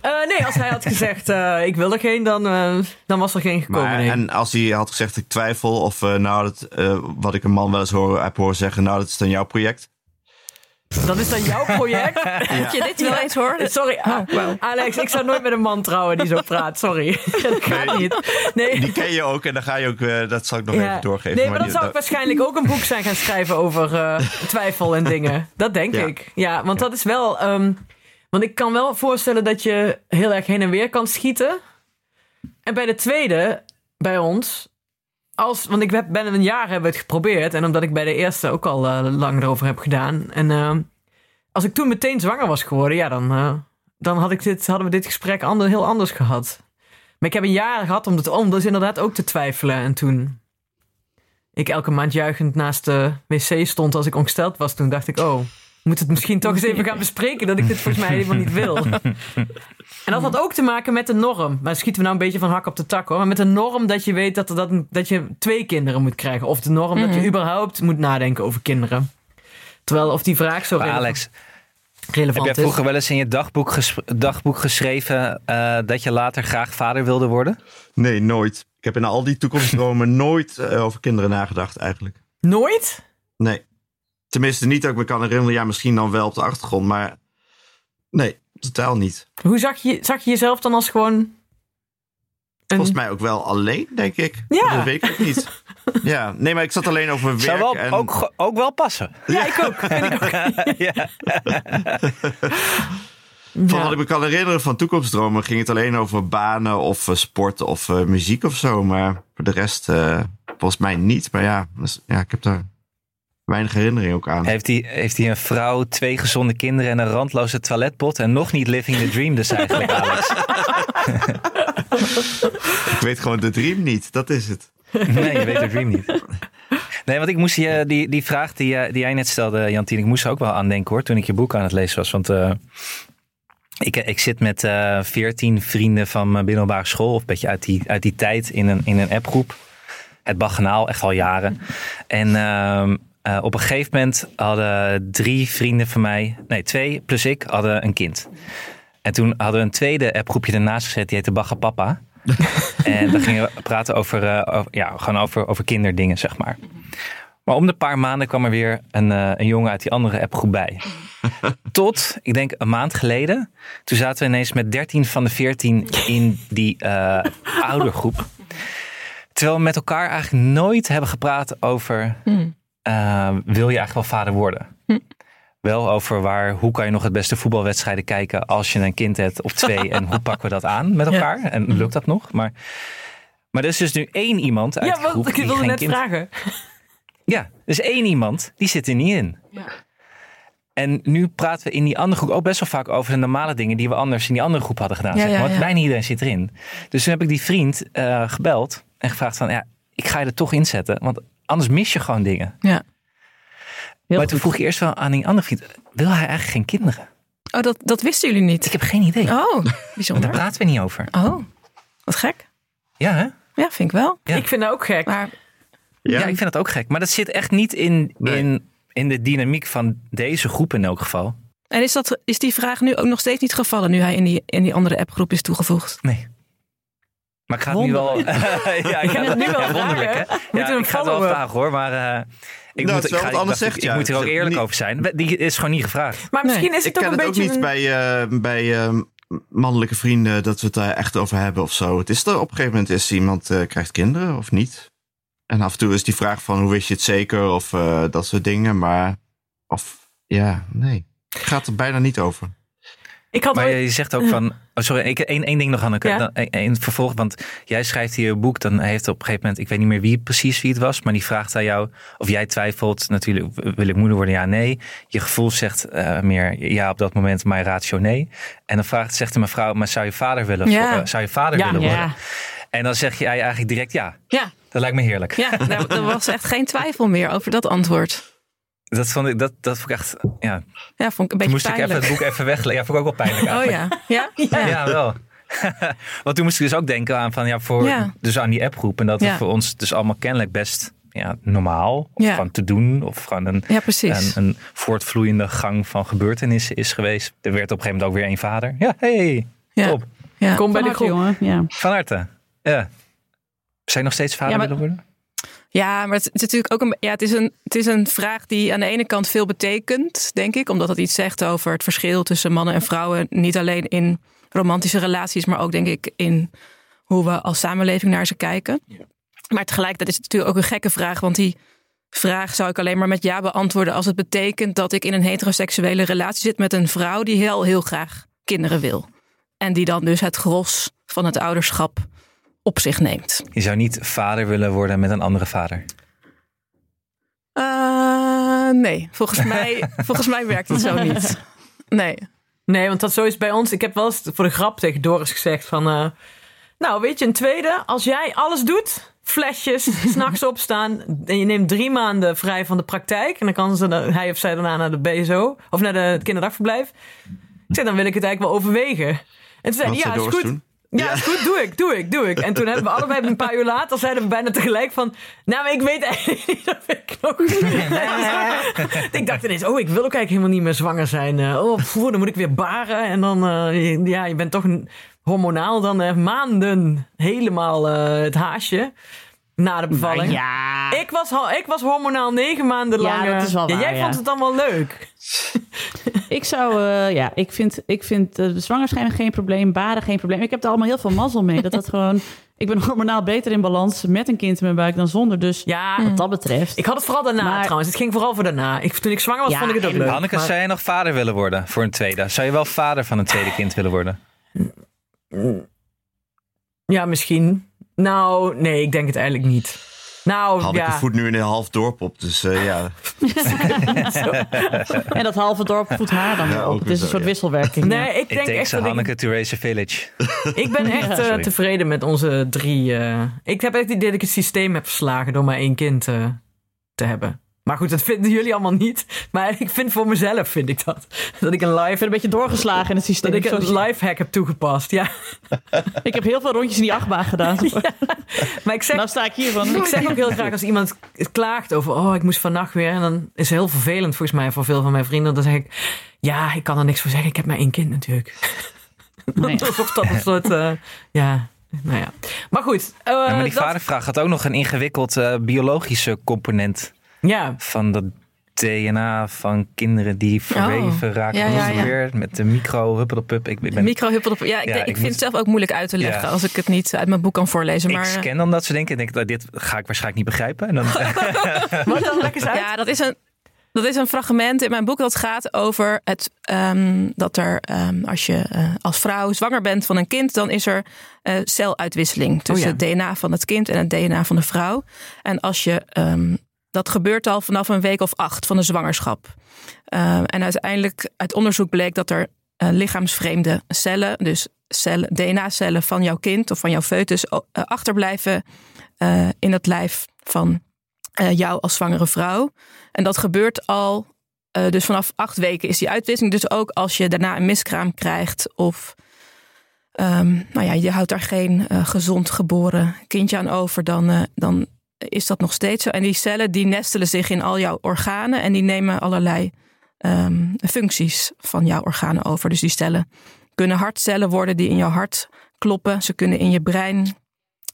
D: Eh, nee, als hij had gezegd, eh, ik wil er geen, dan, eh, dan was er geen gekomen.
E: Maar,
D: nee.
E: En als hij had gezegd, ik twijfel, of eh, nou, dat, eh, wat ik een man wel eens hoor, heb horen zeggen, nou, dat is dan jouw project.
D: Dat is dan jouw project?
F: Heb je dit wel eens hoor?
D: Sorry, ah, Alex, ik zou nooit met een man trouwen die zo praat. Sorry. dat gaat niet. Nee.
E: Die ken je ook en dan ga je ook, eh, dat zal ik nog
D: Ja.
E: even doorgeven.
D: Nee, maar dan
E: die-
D: zou ik waarschijnlijk ook een boek zijn gaan schrijven over eh, twijfel en dingen. Dat denk
E: Ja.
D: ik. Ja, want dat is wel. ehm, want ik kan wel voorstellen dat je heel erg heen en weer kan schieten. En bij de tweede, bij ons. Als, want ik heb, ben een jaar hebben het geprobeerd. En omdat ik bij de eerste ook al eh, lang erover heb gedaan. En ehm, als ik toen meteen zwanger was geworden, ja, dan, eh, dan had ik dit, hadden we dit gesprek heel anders gehad. Maar ik heb een jaar gehad om, het, om dus inderdaad ook te twijfelen. En toen ik elke maand juichend naast de wc stond als ik ongesteld was, toen dacht ik, oh, moet het misschien toch eens even gaan bespreken dat ik dit volgens mij helemaal niet wil. En dat had ook te maken met de norm. Maar dan schieten we nou een beetje van hak op de tak hoor. Maar met de norm dat je weet dat, er dat, dat je twee kinderen moet krijgen. Of de norm dat je überhaupt moet nadenken over kinderen. Terwijl of die vraag zo
B: Maar
D: relevant,
B: Alex, heb
D: relevant
B: jij
D: is.
B: vroeger wel eens in je dagboek, ges- dagboek geschreven eh, dat je later graag vader wilde worden?
E: Nee, nooit. Ik heb in al die toekomstdromen nooit eh, over kinderen nagedacht eigenlijk.
D: Nooit?
E: Nee. Tenminste, niet dat ik me kan herinneren. Ja, misschien dan wel op de achtergrond, maar nee, totaal niet.
D: Hoe zag je, zag je jezelf dan als gewoon... Een...
E: Volgens mij ook wel alleen, denk ik.
D: Ja.
E: Dat weet ik ook niet. Ja, nee, maar ik zat alleen over werk.
B: Zou wel,
E: en...
B: ook, ook wel passen.
D: Ja, ik ook. Vind ik ook.
B: ja.
E: Van wat ik me kan herinneren van toekomstdromen ging het alleen over banen of eh, sport of eh, muziek of zo. Maar voor de rest eh, volgens mij niet. Maar ja, dus, ja, ik heb daar weinig herinnering ook aan.
B: Heeft hij heeft hij een vrouw, twee gezonde kinderen en een randloze toiletpot en nog niet living the dream dus eigenlijk, Alex?
E: Ik weet gewoon de dream niet, dat is het.
B: Nee, je weet de dream niet. Nee, want ik moest die, eh, die, die vraag die, eh, die jij net stelde, Jantien, ik moest er ook wel aan denken hoor, toen ik je boek aan het lezen was. Want eh, ik, ik zit met veertien vrienden van mijn middelbare school, of een beetje uit die, uit die tijd in een, in een appgroep. het baganaal, echt al jaren. En ehm, eh, op een gegeven moment hadden drie vrienden van mij, nee twee plus ik, hadden een kind. En toen hadden we een tweede appgroepje ernaast gezet, die heette Bagga Papa. en dan gingen we praten over, eh, over- ja, gewoon over, over kinderdingen, zeg maar. Maar om de paar maanden kwam er weer een, eh, een jongen uit die andere appgroep bij. Tot, ik denk een maand geleden. Toen zaten we ineens met 13 van de 14 in die eh oudergroep. Terwijl we met elkaar eigenlijk nooit hebben gepraat over... eh, wil je eigenlijk wel vader worden? Wel over waar, hoe kan je nog het beste voetbalwedstrijden kijken als je een kind hebt of twee. en hoe pakken we dat aan met elkaar? En lukt dat nog? Maar, maar er is dus nu één iemand uit
D: Ja,
B: die
D: want
B: groep
D: ik wilde net
B: kind
D: vragen.
B: ja, er is één iemand, die zit er niet in. En nu praten we in die andere groep ook best wel vaak over de normale dingen die we anders in die andere groep hadden gedaan.
F: Ja,
B: zeg maar.
F: ja,
B: Want
F: ja.
B: bijna iedereen zit erin. Dus toen heb ik die vriend eh, gebeld en gevraagd van, ja, ik ga je er toch inzetten. Want anders mis je gewoon dingen.
F: Ja.
C: Heel
B: maar toen
C: goed.
B: vroeg ik eerst wel aan die andere vriend, wil hij eigenlijk geen kinderen?
F: Oh, dat, dat wisten jullie niet?
B: Ik heb geen idee.
F: Oh,
B: Want daar
F: bijzonder.
B: praten we niet over.
F: Oh, wat gek.
B: Ja, hè?
F: Ja, vind ik wel.
B: Ja.
D: Ik vind dat ook gek.
F: Maar
B: Ja.
E: Ja,
B: ik vind dat ook gek. Maar dat zit echt niet in,
E: Nee.
B: in, in de dynamiek van deze groep in elk geval.
F: En is, dat, is die vraag nu ook nog steeds niet gevallen nu hij in die, in die andere appgroep is toegevoegd?
B: Nee. Maar ik ga het nu wel. ja, ik ga
D: het nu wel
B: ja, wonderlijk, hè?
D: we
B: ik ga het wel vragen hoor, maar. eh, ik
E: Nou,
B: moet,
E: het is wel
B: ik, ga, ik, dacht,
E: zegt,
B: ik,
E: ja.
B: ik moet er ook eerlijk
E: niet-
B: over zijn. Die is gewoon niet gevraagd.
D: Maar misschien is
E: ik
D: het ook
E: ken
D: een
E: het ook
D: beetje...
E: niet
D: een-
E: bij, eh, bij eh, mannelijke vrienden dat we het daar echt over hebben of zo. Het is er op een gegeven moment is iemand eh, krijgt kinderen of niet. En af en toe is die vraag van hoe wist je het zeker of eh, dat soort dingen. Maar of ja, nee. Het gaat er bijna niet over.
D: Ik had
B: Maar
D: ooit-
B: je zegt ook van. Oh, sorry, ik, één, één ding nog, Hanneke.
D: Ja.
B: Dan, één- één vervolg, want jij schrijft hier een boek. Dan heeft op een gegeven moment, ik weet niet meer wie precies wie het was, maar die vraagt aan jou of jij twijfelt. Natuurlijk, wil ik moeder worden? Ja, nee. Je gevoel zegt eh, meer ja op dat moment, maar ratio nee. En dan vraagt, zegt de mevrouw, maar zou je vader willen?
F: Ja.
B: zou je vader
D: Ja,
B: willen worden?
C: Ja,
B: En dan zeg jij eigenlijk direct ja.
F: Ja,
B: Dat lijkt me heerlijk.
F: ja daar, er was echt geen twijfel meer over dat antwoord.
B: Dat vond ik, dat, dat vond ik echt, ja.
F: Ja, vond ik een
B: Toen
F: beetje
B: moest ik even het boek even wegleggen. Ja, vond ik ook wel pijnlijk
F: Oh
B: eigenlijk.
F: ja. Ja?
B: Ja, wel. Want toen moest ik dus ook denken aan van ja, voor
F: Ja.
B: dus aan die appgroep en dat
F: Ja.
B: het voor ons dus allemaal kennelijk best ja, normaal of
F: Ja.
B: gewoon te doen of gewoon een,
F: Ja, precies.
B: een, een voortvloeiende gang van gebeurtenissen is geweest. Er werd op een gegeven moment ook weer één vader. Ja, hey,
F: ja.
B: top.
F: Ja.
D: Kom bij de groep.
C: jongen. Ja.
B: Van harte. Ja. Je nog steeds vader
C: Ja, maar-
B: willen worden?
F: Ja, maar het is natuurlijk ook een, ja, het is een, het is een vraag die aan de ene kant veel betekent, denk ik. Omdat het iets zegt over het verschil tussen mannen en vrouwen. Niet alleen in romantische relaties, maar ook denk ik in hoe we als samenleving naar ze kijken. Maar tegelijkertijd is het natuurlijk ook een gekke vraag. Want die vraag zou ik alleen maar met ja beantwoorden als het betekent dat ik in een heteroseksuele relatie zit met een vrouw die heel, heel graag kinderen wil. En die dan dus het gros van het ouderschap op zich neemt.
B: Je zou niet vader willen worden met een andere vader.
F: Eh, nee, volgens mij, volgens mij werkt het zo niet. Nee.
D: Nee, want dat zo is bij ons. Ik heb wel eens voor de grap tegen Doris gezegd van... eh, nou, weet je, een tweede, als jij alles doet... Flesjes, s'nachts opstaan en je neemt drie maanden vrij van de praktijk... en dan kan ze, dan- hij of zij daarna naar de BSO of naar de, het kinderdagverblijf. Ik zei, dan wil ik het eigenlijk wel overwegen. En toen zei hij, ja, is goed. Ja, is goed, doe ik, doe ik, doe ik. En toen hebben we allebei een paar uur later, zeiden we bijna tegelijk van... Nou, maar ik weet eigenlijk niet of ik nog... ik dacht ineens, oh, ik wil ook eigenlijk helemaal niet meer zwanger zijn. Eh, oh, pfoe, dan moet ik weer baren. En dan, eh, ja, je bent toch hormonaal dan eh, maanden helemaal het haasje. Na de bevalling.
C: Ja.
D: Ik, was, ik was hormonaal negen maanden
C: Ja,
D: lang. eh,
C: dat is wel
D: ja,
C: waar,
D: jij
C: ja.
D: vond het dan wel leuk.
C: Ik zou, eh, ja, ik vind, ik vind eh, de zwangerschap geen probleem, baren geen probleem. Ik heb er allemaal heel veel mazzel mee. Dat dat gewoon, ik ben hormonaal beter in balans met een kind in mijn buik dan zonder. Dus
D: Ja,
C: wat dat betreft.
D: ik had het vooral daarna
C: Maar-
D: trouwens. Het ging vooral voor daarna. Ik, toen ik zwanger was,
C: Ja,
D: vond ik het ook leuk.
B: Hanneke,
D: maar-
B: zou jij nog vader willen worden voor een tweede? Zou je wel vader van een tweede kind willen worden?
D: Ja, misschien. Nou, nee, ik denk het eigenlijk niet. Nou,
E: Had ik
D: ja.
E: een voet nu in een half dorp op, dus eh, ja.
C: En dat halve dorp voedt haar dan
E: Ja,
C: op. Het is een soort
E: ja.
C: wisselwerking.
D: Nee, ik denk echt dat ik,
B: Hanneke to raise a village.
D: ik ben echt eh, tevreden met onze drie. eh, ik heb echt het idee dat ik het systeem heb verslagen door maar één kind eh, te hebben. Maar goed, dat vinden jullie allemaal niet. Maar ik vind voor mezelf, vind ik dat. Dat ik een live...
C: Ik ben een beetje doorgeslagen in het systeem.
D: Dat ik een life hack heb toegepast, ja.
C: Ik heb heel veel rondjes in die achtbaan gedaan.
D: Maar ik zeg,
C: Nou sta ik hier van.
D: ik zeg ook heel graag als iemand klaagt over... oh, ik moest vannacht weer. En dan is het heel vervelend volgens mij voor veel van mijn vrienden. Dan zeg ik, ja, ik kan er niks voor zeggen. Ik heb maar één kind natuurlijk.
C: Nee.
D: Alsof dat een soort... eh, ja, nou ja. Maar goed. eh,
B: Ja, maar die
D: dat-
B: vadervraag had ook nog een ingewikkeld eh, biologische component
D: Ja,
B: van dat DNA van kinderen die verweven raken.
F: ja,
B: weer? Met de micro huppelpup. Ik ben
F: Microhuppel. Ja, ik, ik
B: ik
F: vind
B: moet-
F: het zelf ook moeilijk uit te leggen
B: Ja.
F: als ik het niet uit mijn boek kan voorlezen.
B: ik
F: Maar, eh,
B: scan dan dat ze denken. Ik denk, nou, dit ga ik waarschijnlijk niet begrijpen. En dan,
D: wat dan lekker uit.
F: Ja, dat is een. Dat is een fragment in mijn boek dat gaat over het, ehm, dat er als als je eh, als vrouw zwanger bent van een kind, dan is er eh, celuitwisseling tussen
D: ja.
F: het DNA van het kind en het DNA van de vrouw. En als je ehm, dat gebeurt al vanaf een week of acht van de zwangerschap. Ehm, en uiteindelijk uit onderzoek bleek dat er eh, lichaamsvreemde cellen, dus cellen, DNA-cellen van jouw kind of van jouw foetus, eh, achterblijven eh, in het lijf van eh, jou als zwangere vrouw. En dat gebeurt al, eh, dus vanaf acht weken is die uitwisseling. Dus ook als je daarna een miskraam krijgt of ehm, nou ja, je houdt daar geen eh, gezond geboren kindje aan over, dan, eh, dan is dat nog steeds zo. En die cellen die nestelen zich in al jouw organen en die nemen allerlei ehm, functies van jouw organen over. Dus die cellen kunnen hartcellen worden die in jouw hart kloppen. Ze kunnen in je brein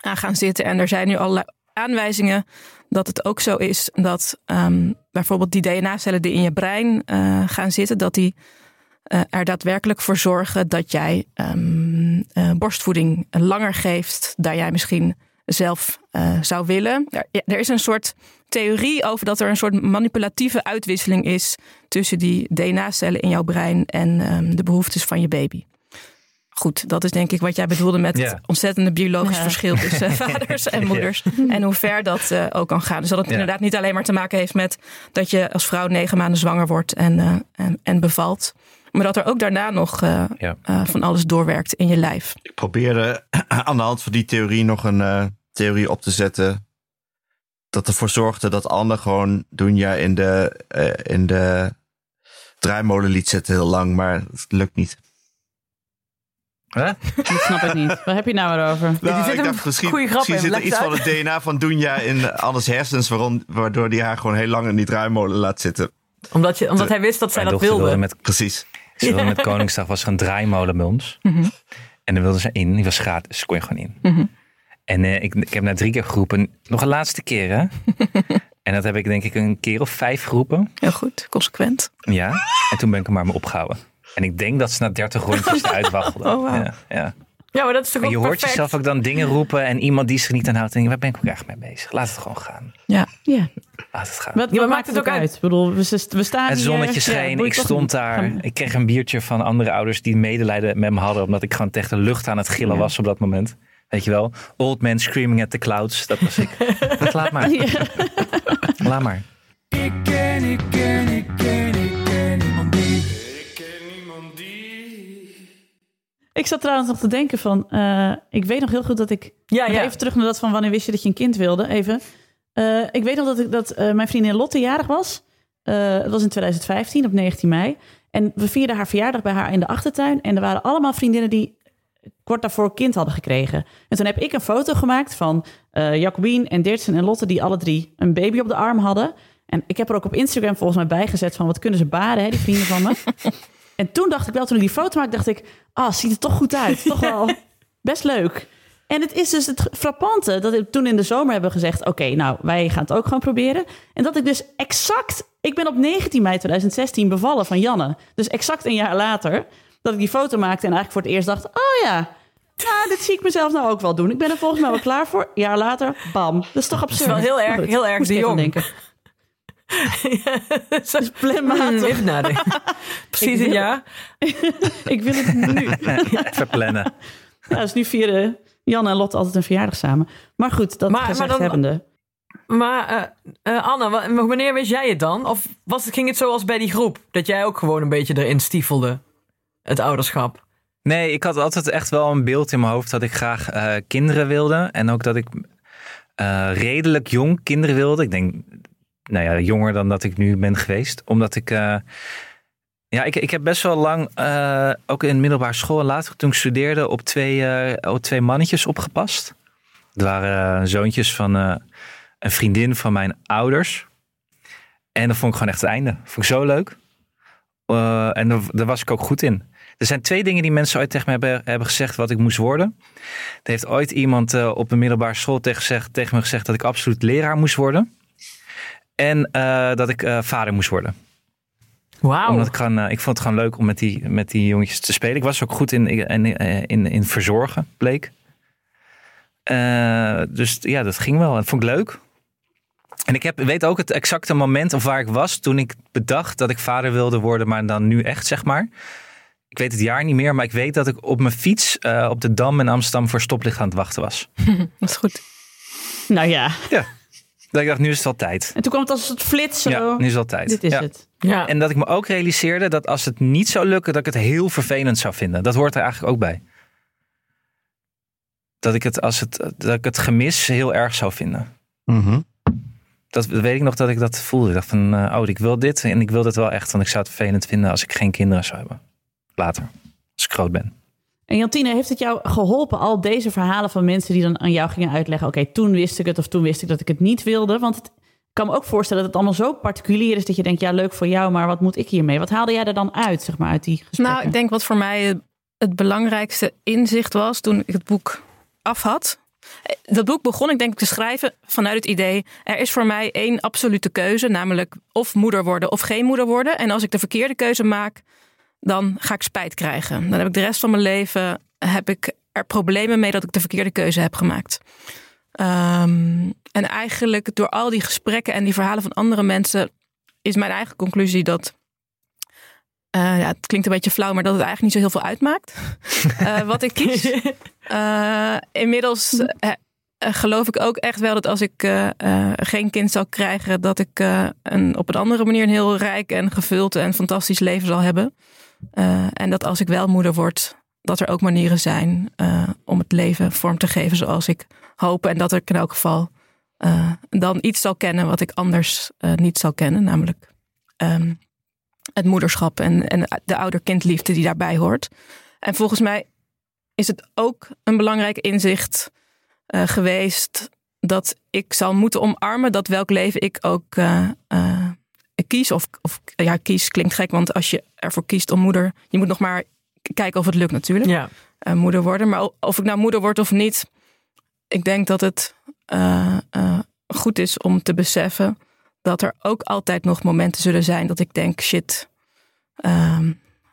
F: aan gaan zitten. En er zijn nu allerlei aanwijzingen dat het ook zo is dat ehm, bijvoorbeeld die DNA-cellen die in je brein eh, gaan zitten, dat die eh, er daadwerkelijk voor zorgen dat jij ehm, eh, borstvoeding langer geeft dan jij misschien zelf eh, zou willen. Er, ja, er is een soort theorie over dat er een soort manipulatieve uitwisseling is tussen die DNA-cellen in jouw brein en ehm, de behoeftes van je baby. Goed, dat is denk ik wat jij bedoelde met
B: Ja.
F: het ontzettende biologisch
C: Ja.
F: verschil tussen vaders en moeders. En hoe ver dat eh, ook kan gaan. Dus dat het
B: Ja.
F: inderdaad niet alleen maar te maken heeft met dat je als vrouw negen maanden zwanger wordt en, eh, en, en bevalt. Maar dat er ook daarna nog eh,
B: Ja.
F: eh, van alles doorwerkt in je lijf.
E: Ik probeerde aan de hand van die theorie nog een eh, theorie op te zetten. Dat ervoor zorgde dat Anne gewoon Dunja in de, in de draaimolen liet zetten heel lang. Maar het lukt niet.
B: Huh?
C: Dat snap ik niet. Wat heb je nou erover?
E: Nou,
D: zit
E: ik
D: een
E: dacht misschien,
D: goeie grap
E: misschien
D: in.
E: zit er iets van het DNA van Dunja in Anne's hersens. Waarom, waardoor die haar gewoon heel lang in die draaimolen laat zitten.
D: Omdat, je, omdat hij wist dat zij dat wilde.
B: wilde met,
E: Precies.
B: Ze wilde met Koningsdag was er een draaimolen bij ons. En dan wilde ze in. Die was gratis. Dus kon je gewoon in. En eh, ik, ik heb na drie keer geroepen. Nog een laatste keer hè. en dat heb ik denk ik een keer of vijf geroepen.
F: Heel goed, consequent.
B: Ja. En toen ben ik er maar mee opgehouden. En ik denk dat ze na 30 rondjes eruit waggelde.
F: Oh, wauw.
B: ja, ja.
D: Ja, maar dat is toch
B: Maar
D: ook
B: je hoort
D: perfect?
B: jezelf ook dan dingen roepen en iemand die zich niet aan houdt. Je, waar ben ik ook eigenlijk mee bezig? Laat het gewoon gaan.
F: Ja.
C: Ja.
B: Laat het gaan.
C: Wat,
D: maar
C: wat
D: maakt het ook uit?
C: Ik bedoel, we, we staan
B: Het
C: hier,
B: zonnetje scheen, ik stond daar.
C: Gaan-
B: Ik kreeg een biertje van andere ouders die medelijden met me hadden. Omdat ik gewoon tegen de lucht aan het gillen
C: Ja.
B: was op dat moment. Weet je wel? Old man screaming at the clouds. Dat was ik. Dat laat maar.
C: Ja.
B: Laat maar.
G: Ik ken, ik ken, ik ken Ik
C: zat trouwens nog te denken van... eh, ik weet nog heel goed dat ik...
D: Ja, ja.
C: Even terug naar dat van wanneer wist je dat je een kind wilde. Even. Eh, ik weet nog dat, ik, dat eh, mijn vriendin Lotte jarig was. Het was in 2015 op 19 mei. En we vierden haar verjaardag bij haar in de achtertuin. En er waren allemaal vriendinnen die kort daarvoor een kind hadden gekregen. En toen heb ik een foto gemaakt van Jacobien en Dirtsen en Lotte... die alle drie een baby op de arm hadden. En ik heb er ook op Instagram volgens mij bijgezet van... wat kunnen ze baren, hè, die vrienden van me. en toen dacht ik wel, toen ik die foto maakte, dacht ik... ah, ziet er toch goed uit. Toch wel best leuk. En het is dus het frappante dat ik toen in de zomer hebben gezegd... oké, nou, wij gaan het ook gewoon proberen. En dat ik dus exact... Ik ben op 19 mei 2016 bevallen van Janne. Dus exact een jaar later dat ik die foto maakte... en eigenlijk voor het eerst dacht... oh ja, nou, dit zie ik mezelf nou ook wel doen. Ik ben er volgens mij wel klaar voor. Een jaar later, bam. Dat is toch absurd.
D: wel heel erg- heel erg de jong.
C: denken.
D: Dus
C: planmatig.
D: even nadenken. Precies een jaar.
C: Ik wil het nu.
B: Verplannen.
C: Ja, dus nu vieren Jan en Lotte altijd een verjaardag samen. Maar goed, dat
D: Maar- maar
C: gezegd
D: dan-
C: hebbende.
D: Maar eh, eh, Anne, wa- wanneer wist jij het dan? Of was, ging het zoals bij die groep? Dat jij ook gewoon een beetje erin stiefelde? Het ouderschap.
B: Nee, ik had altijd echt wel een beeld in mijn hoofd dat ik graag eh, kinderen wilde. En ook dat ik eh, redelijk jong kinderen wilde. Ik denk nou ja, jonger dan dat ik nu ben geweest. Omdat ik, eh, ja, ik, ik heb best wel lang, eh, ook in middelbare school en later toen ik studeerde, op twee, eh, op twee mannetjes opgepast. Het waren zoontjes van een vriendin van mijn ouders. En dat vond ik gewoon echt het einde. Vond ik zo leuk. En daar, daar was ik ook goed in. Er zijn twee dingen die mensen ooit tegen me hebben, hebben gezegd wat ik moest worden. Er heeft ooit iemand op een middelbare school tegen, gezegd, tegen me gezegd dat ik absoluut leraar moest worden. En eh, dat ik eh, vader moest worden.
D: Wauw.
B: Omdat ik, gewoon, eh, ik vond het gewoon leuk om met die, met die jongetjes te spelen. Ik was ook goed in, in, in, verzorgen, bleek. Dus ja, dat ging wel. Dat vond ik leuk. En ik heb, weet ook het exacte moment of waar ik was toen ik bedacht dat ik vader wilde worden, maar dan nu echt, zeg maar. Ik weet het jaar niet meer, maar ik weet dat ik op mijn fiets op de Dam in Amsterdam voor stoplicht aan het wachten was.
F: Dat is goed.
C: Nou ja.
B: Dat ik dacht, nu is het al tijd.
C: En toen kwam het als een soort flits. Zo.
B: Ja, nu is het al tijd.
C: Dit is
B: Ja.
C: het.
D: Ja.
B: En dat ik me ook realiseerde dat als het niet zou lukken, dat ik het heel vervelend zou vinden. Dat hoort er eigenlijk ook bij. Dat ik het, als het, dat ik het gemis heel erg zou vinden.
E: Mhm.
B: Dat weet ik nog dat ik dat voelde. Ik dacht van, eh, oh, ik wil dit en ik wil dit wel echt. Want ik zou het vervelend vinden als ik geen kinderen zou hebben. Later, als ik groot ben.
C: En Jantine, heeft het jou geholpen, al deze verhalen van mensen die dan aan jou gingen uitleggen: oké, toen wist ik het of toen wist ik dat ik het niet wilde? Want ik kan me ook voorstellen dat het allemaal zo particulier is dat je denkt: ja, leuk voor jou, maar wat moet ik hiermee? Wat haalde jij er dan uit, zeg maar, uit die gesprekken?
F: Nou, ik denk wat voor mij het- het belangrijkste inzicht was toen ik het boek af had. Eh, Dat boek begon ik denk ik te schrijven vanuit het idee... er is voor mij één absolute keuze, namelijk of moeder worden of geen moeder worden. En als ik de verkeerde keuze maak, dan ga ik spijt krijgen. Dan heb ik de rest van mijn leven heb ik er problemen mee dat ik de verkeerde keuze heb gemaakt. Ehm, en eigenlijk door al die gesprekken en die verhalen van andere mensen... is mijn eigen conclusie dat eh, ja, het klinkt een beetje flauw, maar dat het eigenlijk niet zo heel veel uitmaakt. Eh, wat ik kies. Inmiddels eh, eh, geloof ik ook echt wel dat als ik geen kind zou krijgen, dat ik een, op een andere manier een heel rijk en gevuld en fantastisch leven zal hebben. Eh, en dat als ik wel moeder word, dat er ook manieren zijn eh, om het leven vorm te geven zoals ik hoop. En dat ik in elk geval eh, dan iets zal kennen wat ik anders niet zal kennen, namelijk ehm, het moederschap en, en de ouder-kindliefde die daarbij hoort. En volgens mij is het ook een belangrijk inzicht geweest dat ik zal moeten omarmen dat welk leven ik ook kies. Of, of ja, kies klinkt gek, want als je ervoor kiest om moeder, je moet nog maar kijken of het lukt natuurlijk.
D: Ja.
F: eh, moeder worden. Maar of ik nou moeder word of niet, ik denk dat het eh, eh, goed is om te beseffen dat er ook altijd nog momenten zullen zijn dat ik denk, shit, ehm,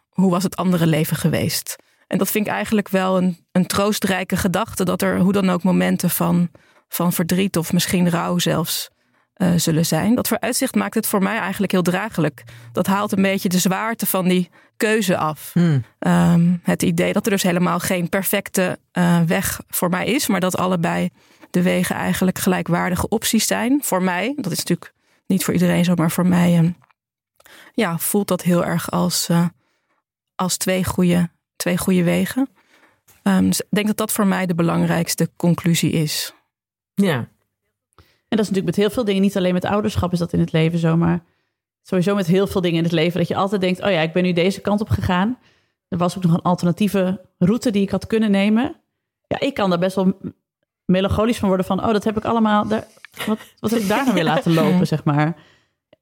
F: hoe was het andere leven geweest? En dat vind ik eigenlijk wel een, een troostrijke gedachte, dat er hoe dan ook momenten van, van verdriet of misschien rouw zelfs eh, zullen zijn. Dat vooruitzicht maakt het voor mij eigenlijk heel draaglijk. Dat haalt een beetje de zwaarte van die keuze af.
D: Hmm.
F: Ehm, het idee dat er dus helemaal geen perfecte eh, weg voor mij is, maar dat allebei de wegen eigenlijk gelijkwaardige opties zijn. Voor mij, dat is natuurlijk niet voor iedereen zo, maar voor mij ehm, ja, voelt dat heel erg als, eh, als twee, goede, twee goede wegen. Ehm, dus ik denk dat dat voor mij de belangrijkste conclusie is.
D: Ja.
C: En dat is natuurlijk met heel veel dingen, niet alleen met ouderschap is dat in het leven zo, maar sowieso met heel veel dingen in het leven. Dat je altijd denkt, oh ja, ik ben nu deze kant op gegaan. Er was ook nog een alternatieve route die ik had kunnen nemen. Ja, ik kan daar best wel melancholisch van worden van, oh, dat heb ik allemaal, daar, wat, wat heb ik daar nou weer laten lopen, zeg maar.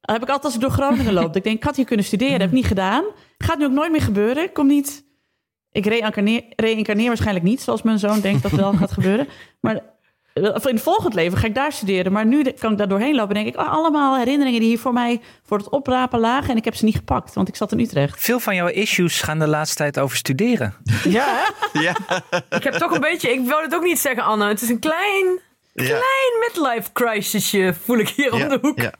C: Dat heb ik altijd als ik door Groningen loop. Ik denk, ik had hier kunnen studeren, dat heb ik niet gedaan. Gaat nu ook nooit meer gebeuren. Ik kom niet... Ik reïncarneer, reïncarneer waarschijnlijk niet, zoals mijn zoon denkt dat wel gaat gebeuren. Maar of in het volgend leven ga ik daar studeren. Maar nu kan ik daar doorheen lopen en denk ik... Oh, allemaal herinneringen die hier voor mij voor het oprapen lagen... en ik heb ze niet gepakt, want ik zat in Utrecht.
B: Veel van jouw issues gaan de laatste tijd over studeren.
D: Ja, hè?
E: Ja,
D: ik heb toch een beetje... Ik wou het ook niet zeggen, Anne. Het is een klein,
E: ja.
D: klein midlife crisisje voel ik hier om
E: Ja,
D: de hoek.
E: ja.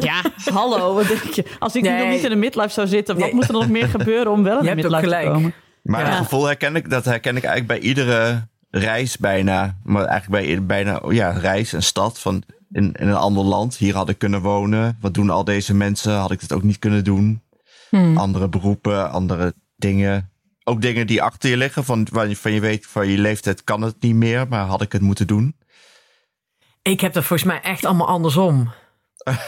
C: Ja, hallo, wat denk je? Als ik nu nog niet in een midlife zou zitten... wat
D: Nee.
C: moet er nog meer gebeuren om wel in
D: ook
C: midlife te komen?
E: Maar
D: Ja.
E: het gevoel herken ik, dat herken ik eigenlijk bij iedere reis bijna. Maar eigenlijk bij bijna, ja, reis, een stad van in, in een ander land. Hier had ik kunnen wonen. Wat doen al deze mensen? Had ik het ook niet kunnen doen?
F: Hmm.
E: Andere beroepen, andere dingen. Ook dingen die achter je liggen, van, waarvan je weet van je leeftijd kan het niet meer, maar had ik het moeten doen?
D: Ik heb dat volgens mij echt allemaal andersom.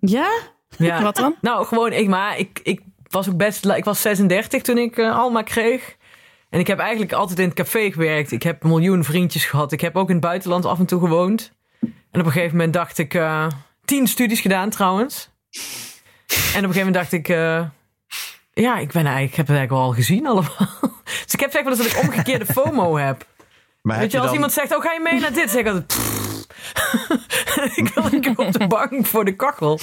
C: Ja?
D: Ja.
F: Wat dan?
D: Nou, gewoon, ik, maar ik, ik was ook best, ik was 36 toen ik eh, Alma kreeg. En ik heb eigenlijk altijd in het café gewerkt. Ik heb een miljoen vriendjes gehad. Ik heb ook in het buitenland af en toe gewoond. En op een gegeven moment dacht ik, eh, tien studies gedaan trouwens. En op een gegeven moment dacht ik, eh, ja, ik ben eigenlijk, ik heb het eigenlijk wel al gezien allemaal. Dus ik heb zeg eens dat ik omgekeerde FOMO heb.
E: Maar
D: Weet je,
E: je
D: als
E: dan,
D: iemand zegt, oh ga je mee naar dit? Zeg ik altijd, ik wil op de bank voor de kachel.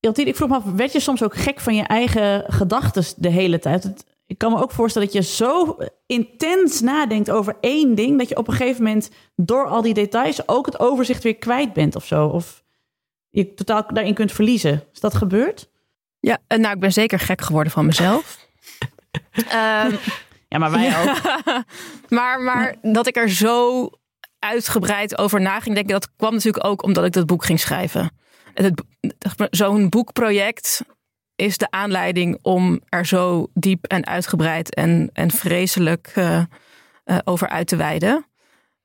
C: Ik vroeg me af, werd je soms ook gek van je eigen gedachten de hele tijd? Ik kan me ook voorstellen dat je zo intens nadenkt over één ding, dat je op een gegeven moment door al die details ook het overzicht weer kwijt bent of zo. Of je totaal daarin kunt verliezen. Is dat gebeurd?
F: Ja, eh, nou, ik ben zeker gek geworden van mezelf. Ehm,
C: Ja, maar wij ook.
F: maar, maar dat ik er zo uitgebreid over na ging denken, dat kwam natuurlijk ook omdat ik dat boek ging schrijven. Zo'n boekproject is de aanleiding om er zo diep en uitgebreid en, en vreselijk eh, eh, over uit te wijden.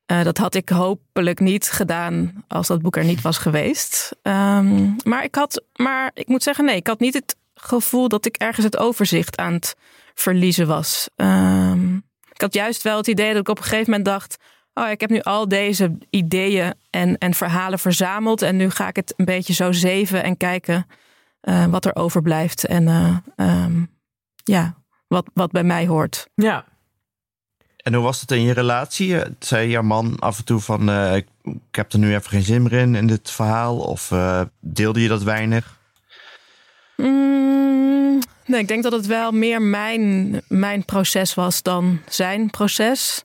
F: Eh, dat had ik hopelijk niet gedaan als dat boek er niet was geweest. Ehm, maar, ik had, maar ik moet zeggen, nee, ik had niet het gevoel dat ik ergens het overzicht aan het verliezen was. Ehm, ik had juist wel het idee dat ik op een gegeven moment dacht: Oh, ik heb nu al deze ideeën en, en verhalen verzameld. En nu ga ik het een beetje zo zeven en kijken eh, wat er overblijft. En eh, ehm, ja, wat, wat bij mij hoort.
D: Ja.
E: En hoe was het in je relatie? Eh, Zei jouw man af en toe van, eh, ik, heb er nu even geen zin meer in, in dit verhaal? Of eh, deelde je dat weinig?
F: Mm, nee, ik denk dat het wel meer mijn, mijn proces was dan zijn proces.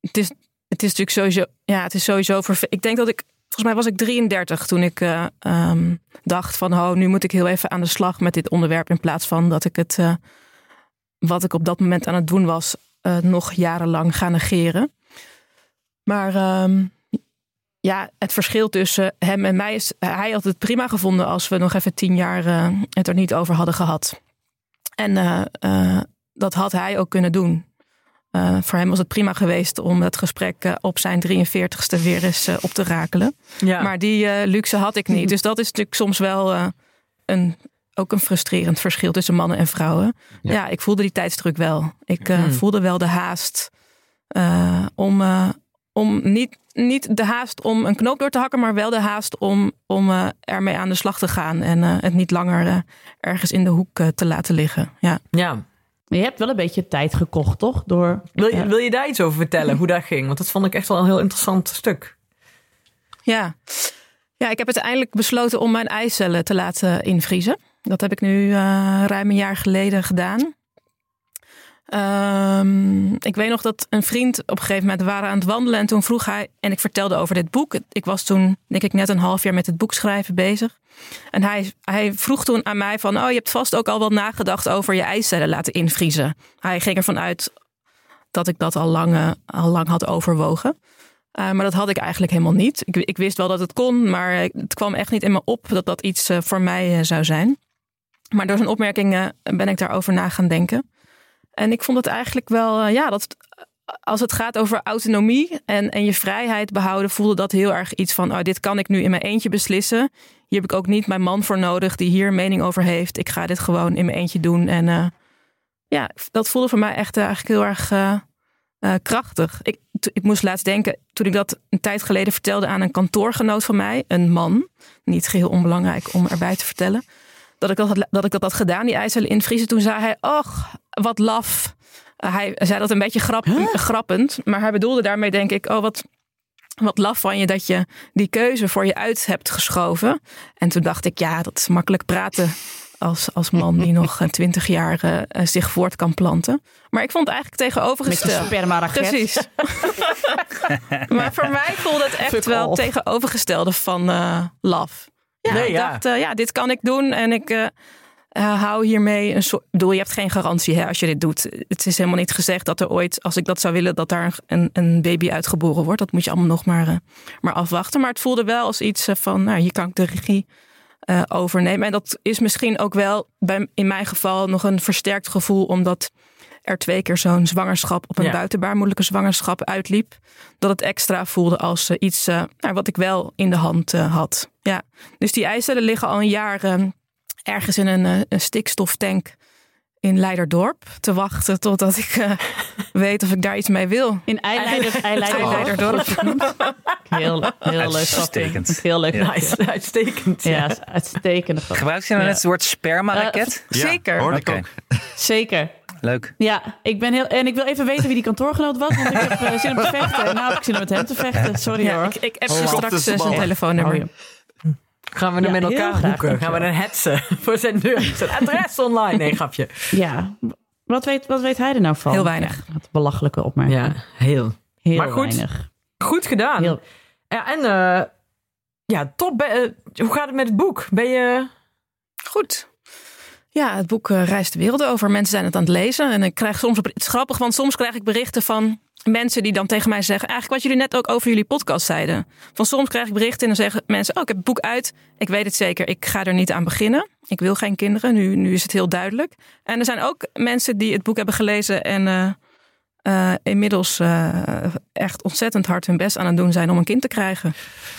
F: Het is, het is natuurlijk sowieso, ja, het is sowieso verve- Ik denk dat ik, volgens mij was ik 33 toen ik eh, ehm, dacht van, oh, nu moet ik heel even aan de slag met dit onderwerp in plaats van dat ik het, eh, wat ik op dat moment aan het doen was, eh, nog jarenlang ga negeren. Maar ehm, ja, het verschil tussen hem en mij is... Hij had het prima gevonden als we nog even tien jaar het er niet over hadden gehad. En dat had hij ook kunnen doen. Eh, voor hem was het prima geweest om het gesprek eh, op zijn 43ste weer eens eh, op te rakelen.
D: ja.
F: Maar die eh, luxe had ik niet. Dus dat is natuurlijk soms wel eh, een, ook een frustrerend verschil tussen mannen en vrouwen.
E: Ja.
F: Ja, ik voelde die tijdsdruk wel. Ik eh,
D: Hmm.
F: voelde wel de haast eh, om, eh, om niet, niet de haast om een knoop door te hakken, maar wel de haast om, om eh, ermee aan de slag te gaan en eh, het niet langer ergens in de hoek te laten liggen. Ja.
D: ja.
C: Maar je hebt wel een beetje tijd gekocht, toch? Door,
D: Wil, je,
C: Ja.
D: wil je daar iets over vertellen, hoe dat ging? Want dat vond ik echt wel een heel interessant stuk.
F: Ja. ja, ik heb uiteindelijk besloten om mijn eicellen te laten invriezen. Dat heb ik nu eh, ruim een jaar geleden gedaan. Ehm, ik weet nog dat een vriend op een gegeven moment waren aan het wandelen en toen vroeg hij en ik vertelde over dit boek. Ik was toen denk ik net een half jaar met het boek schrijven bezig. En hij, hij vroeg toen aan mij van, oh je hebt vast ook al wel nagedacht over je eicellen laten invriezen. Hij ging ervan uit dat ik dat al lang, eh, al lang had overwogen. Uh, maar dat had ik eigenlijk helemaal niet. Ik, ik, wist wel dat het kon, maar het kwam echt niet in me op dat dat iets uh, voor mij uh, zou zijn. Maar door zijn opmerkingen ben ik daarover na gaan denken. En ik vond het eigenlijk wel, eh, ja, dat als het gaat over autonomie en, en je vrijheid behouden, voelde dat heel erg iets van: oh, dit kan ik nu in mijn eentje beslissen. Hier heb ik ook niet mijn man voor nodig die hier een mening over heeft. Ik ga dit gewoon in mijn eentje doen. En uh, ja, dat voelde voor mij echt eigenlijk heel erg uh, krachtig. Ik, ik moest laatst denken, toen ik dat een tijd geleden vertelde aan een kantoorgenoot van mij, een man, niet geheel onbelangrijk om erbij te vertellen, dat ik dat had, dat, ik dat gedaan, die ijzerlen invriezen. Toen zei hij, och, wat laf. Uh, hij zei dat een beetje grap, huh? grappend, maar hij bedoelde daarmee denk ik, oh wat, wat laf van je dat je die keuze voor je uit hebt geschoven. En toen dacht ik, ja, dat is makkelijk praten als, als man die nog twintig jaar uh, zich voort kan planten. Maar ik vond het eigenlijk tegenovergesteld.
C: Met
F: Precies. maar voor mij voelde het echt Fuck wel off. tegenovergestelde van uh, laf. Ja, nee, ik ja. dacht, uh, ja, dit kan ik doen en ik uh, hou hiermee een soort... Bedoel, je hebt geen garantie hè, als je dit doet. Het is helemaal niet gezegd dat er ooit, als ik dat zou willen, dat daar een, een baby uitgeboren wordt. Dat moet je allemaal nog maar, uh, maar afwachten. Maar het voelde wel als iets van, nou, hier kan ik de regie overnemen. En dat is misschien ook wel bij, in mijn geval nog een versterkt gevoel, omdat er twee keer zo'n zwangerschap op een
D: Ja.
F: buitenbaarmoedelijke zwangerschap uitliep, dat het extra voelde als eh, iets eh, nou, wat ik wel in de hand eh, had. Ja. Dus die eicellen liggen al een jaar eh, ergens in een, eh, een stikstoftank in Leiderdorp te wachten totdat ik eh, weet of ik daar iets mee wil.
C: In Eileider, Eileider,
F: Eileiderdorp.
C: Heel, heel leuk
B: Uitstekend.
C: Heel leuk
B: Ja.
D: Nice, uitstekend.
C: Ja, is uitstekende grap.
B: Gebruikt je nou
C: Ja.
B: net het woord sperma-raket?
E: Ja,
F: Zeker.
E: hoorde ik
B: Oké.
E: ook.
C: Zeker.
B: Leuk.
C: Ja, ik ben heel. En ik wil even weten wie die kantoorgenoot was, want ik heb eh, zin om te vechten. En nou heb ik zin om met hem te vechten. Sorry
F: Ja,
C: hoor.
F: ik, ik heb
E: Oh,
F: straks
E: de
F: eh, zijn telefoonnummer.
D: Gaan we er
C: Ja,
D: met elkaar
C: graag,
D: hoeken? Gaan we dan hetsen voor zijn deur? Zijn adres online? Nee, grapje.
C: Ja, wat weet, wat weet hij er nou van?
F: Heel weinig.
C: Ja, wat belachelijke opmerking.
D: Ja, heel.
C: Heel
D: Maar goed.
C: weinig.
D: Goed gedaan.
C: Heel,
D: Ja, en eh, ja, top. Eh, hoe gaat het met het boek? Ben je...
F: Goed. Ja, het boek eh, reist de wereld over. Mensen zijn het aan het lezen. En ik krijg soms, het is grappig, want soms krijg ik berichten van mensen die dan tegen mij zeggen, eigenlijk wat jullie net ook over jullie podcast zeiden. Van soms krijg ik berichten en dan zeggen mensen, oh ik heb het boek uit. Ik weet het zeker, ik ga er niet aan beginnen. Ik wil geen kinderen, nu, nu is het heel duidelijk. En er zijn ook mensen die het boek hebben gelezen en eh, eh, inmiddels eh, echt ontzettend hard hun best aan het doen zijn om een kind te krijgen.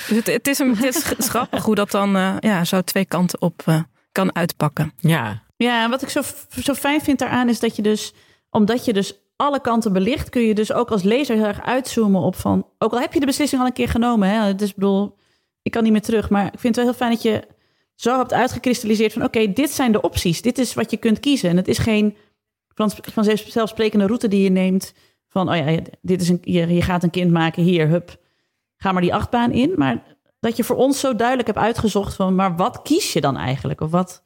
F: Dus het, het, is, een, het is grappig hoe dat dan ja, zo twee kanten op kan uitpakken.
D: Ja.
C: Ja, en wat ik zo, zo fijn vind daaraan is dat je dus, omdat je dus alle kanten belicht, kun je dus ook als lezer heel erg uitzoomen op van, ook al heb je de beslissing al een keer genomen, hè, dus ik bedoel, ik kan niet meer terug, maar ik vind het wel heel fijn dat je zo hebt uitgekristalliseerd van, oké, dit zijn de opties, dit is wat je kunt kiezen. En het is geen van, vanzelfsprekende route die je neemt van, oh ja, dit is een, je, je gaat een kind maken, hier, hup, ga maar die achtbaan in. Maar dat je voor ons zo duidelijk hebt uitgezocht van, maar wat kies je dan eigenlijk? Of wat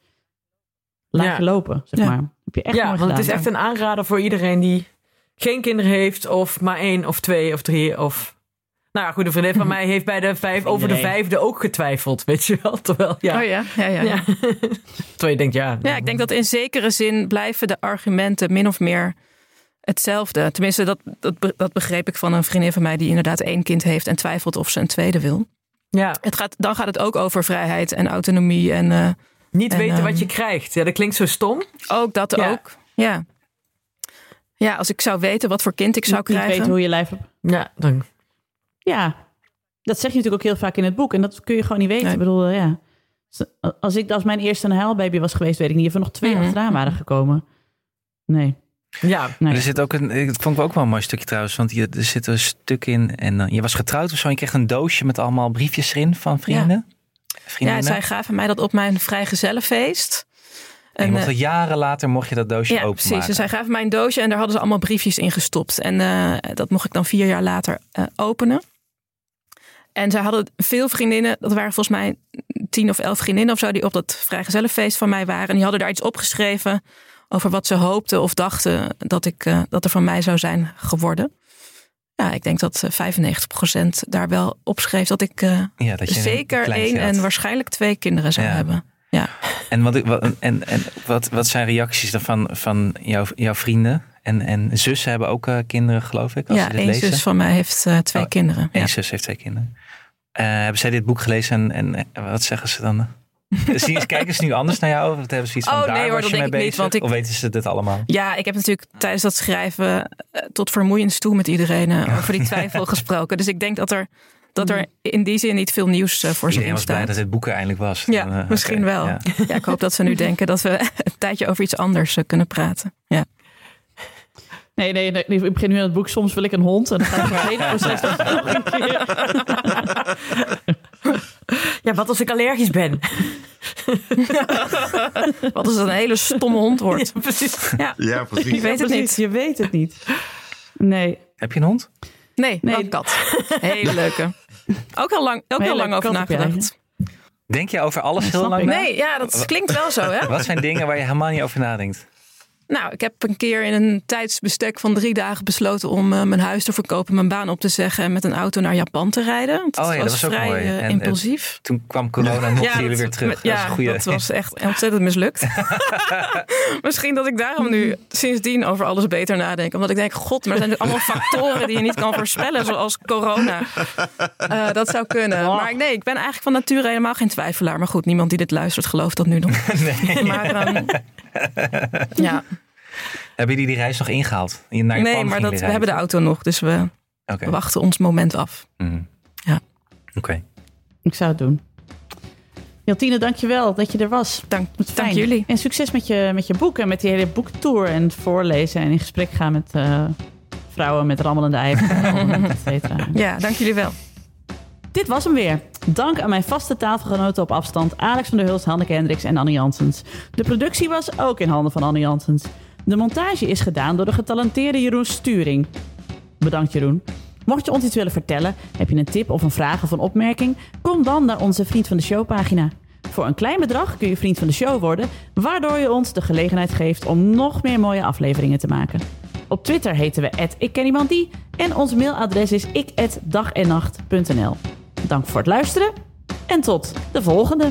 C: laat
D: Ja.
C: je lopen, zeg
F: Ja.
C: maar. Heb je echt
D: ja, want het is echt een aanrader voor iedereen die geen kinderen heeft, of maar één, of twee, of drie, of... Nou ja, goed, een vriendin van mij heeft bij de vijf, over de vijfde ook getwijfeld, weet je wel. Terwijl, ja.
F: Oh ja, ja, ja.
D: Ja.
F: ja.
D: Terwijl je denkt, ja...
F: ik denk dat in zekere zin blijven de argumenten min of meer hetzelfde. Tenminste, dat, dat, dat begreep ik van een vriendin van mij die inderdaad één kind heeft en twijfelt of ze een tweede wil.
D: Ja,
F: Het gaat, dan gaat het ook over vrijheid en autonomie en eh,
D: niet
F: En,
D: weten
F: ehm,
D: wat je krijgt. Ja, dat klinkt zo stom.
F: ook dat
D: Ja.
F: ook. Ja. Ja, als ik zou weten wat voor kind ik zou
C: Niet- niet
F: krijgen.
C: weten hoe je lijf hebt.
D: Ja, dan...
C: Ja, dat zeg je natuurlijk ook heel vaak in het boek. En dat kun je gewoon niet weten.
F: Nee.
C: Ik bedoel, eh, ja. Als ik als mijn eerste een huilbaby was geweest, weet ik niet of er nog twee
F: Mhm.
C: achteraan waren gekomen. Nee.
D: Ja,
C: nee.
B: Er zit ook een, ik vond ik ook wel een mooi stukje trouwens, want je, er zit een stuk in en dan, je was getrouwd of zo en je kreeg een doosje met allemaal briefjes erin van vrienden.
F: Ja,
B: Vriendinnen.
F: zij gaven mij dat op mijn vrijgezellenfeest.
B: En je mocht
F: eh,
B: jaren later mocht je dat doosje
F: Ja,
B: openmaken.
F: precies. Dus zij gaven mij een doosje en daar hadden ze allemaal briefjes in gestopt. En eh, dat mocht ik dan vier jaar later eh, openen. En zij hadden veel vriendinnen, dat waren volgens mij tien of elf vriendinnen of zo, die op dat vrijgezellenfeest van mij waren. En die hadden daar iets opgeschreven over wat ze hoopten of dachten dat, ik, dat er van mij zou zijn geworden. Ja, ik denk dat eh, 95% daar wel opschreef dat ik
B: ja, dat
F: zeker één en waarschijnlijk twee kinderen zou
B: Ja.
F: hebben. Ja.
B: En, wat, wat, en, en wat, wat zijn reacties dan van, van jouw, jouw vrienden? En, en zussen hebben ook eh, kinderen, geloof ik, als
F: ja, één zus van mij heeft eh, twee
B: Oh,
F: kinderen.
B: Eén
F: Ja.
B: zus heeft twee kinderen. Eh, hebben zij dit boek gelezen en, en wat zeggen ze dan? Zien kijken ze nu anders naar jou? Of hebben ze iets van
F: Oh,
B: daar
F: nee hoor, dat
B: je
F: denk
B: mee
F: ik niet,
B: bezig?
F: want ik-
B: Of weten ze dit allemaal?
F: Ja, ik heb natuurlijk tijdens dat schrijven tot vermoeiens toe met iedereen over die twijfel gesproken. Dus ik denk dat er, dat er in die zin niet veel nieuws eh, voor ze in
B: was blij
F: staat.
B: dat dit boek er eindelijk was.
F: Ja,
B: Dan, eh,
F: misschien wel.
B: ja.
F: Ja, ik hoop dat ze nu denken dat we een tijdje over iets anders eh, kunnen praten. Ja.
C: Nee, nee, nee, ik begin nu aan het boek. Soms wil ik een hond. En dan gaat het hele proces
D: ja, wat als ik allergisch ben?
F: Wat als het een hele stomme hond wordt.
D: Ja, precies.
F: Ja,
E: Ja,
F: je
E: precies.
F: weet het
C: Precies,
F: niet.
C: Je weet het niet. Nee.
B: Heb je een hond?
F: Nee,
C: Nee.
F: een kat. Hele leuke. Ook heel lang, ook heel lang over nagedacht.
B: Denk je over alles heel lang?
F: Nee, ja, dat klinkt wel zo, hè?
B: Wat zijn dingen waar je helemaal niet over nadenkt?
F: Nou, ik heb een keer in een tijdsbestek van drie dagen besloten om eh, mijn huis te verkopen, mijn baan op te zeggen en met een auto naar Japan te rijden. Want
B: Oh
F: dat
B: ja, dat
F: was
B: was ook
F: vrij
B: mooi.
F: eh,
B: En, eh,
F: impulsief.
B: Toen kwam corona en mochten jullie
F: dat-
B: weer terug.
F: Ja,
B: dat
F: dat was echt ontzettend mislukt. Misschien dat ik daarom nu sindsdien over alles beter nadenk. Omdat ik denk, god, maar er zijn dus allemaal factoren die je niet kan voorspellen. Zoals corona. Dat zou kunnen. Maar nee, ik ben eigenlijk van nature helemaal geen twijfelaar. Maar goed, niemand die dit luistert gelooft dat nu nog. Maar ehm, ja.
B: Hebben jullie die reis nog ingehaald? Je- Naar Japan
F: nee, maar dat, we hebben de auto nog, dus we wachten ons moment af.
B: Mhm.
F: Ja.
B: Oké.
C: Ik zou het doen. Jantine, dankjewel dat je er was.
F: Dank, dank jullie.
C: En succes met je, met je boek en met die hele boektour en het voorlezen en in gesprek gaan met eh, vrouwen met rammelende eieren, et cetera.
F: Ja, dank jullie wel.
C: Dit was hem weer. Dank aan mijn vaste tafelgenoten op afstand Alex van der Hulst, Hanneke Hendricks en Annie Janssens. De productie was ook in handen van Annie Janssens. De montage is gedaan door de getalenteerde Jeroen Sturing. Bedankt Jeroen. Mocht je ons iets willen vertellen, heb je een tip of een vraag of een opmerking, kom dan naar onze Vriend van de Show pagina. Voor een klein bedrag kun je vriend van de show worden, waardoor je ons de gelegenheid geeft om nog meer mooie afleveringen te maken. Op Twitter heten we @ikkenniemandie en ons mailadres is ik@dagennacht.nl. Dank voor het luisteren en tot de volgende.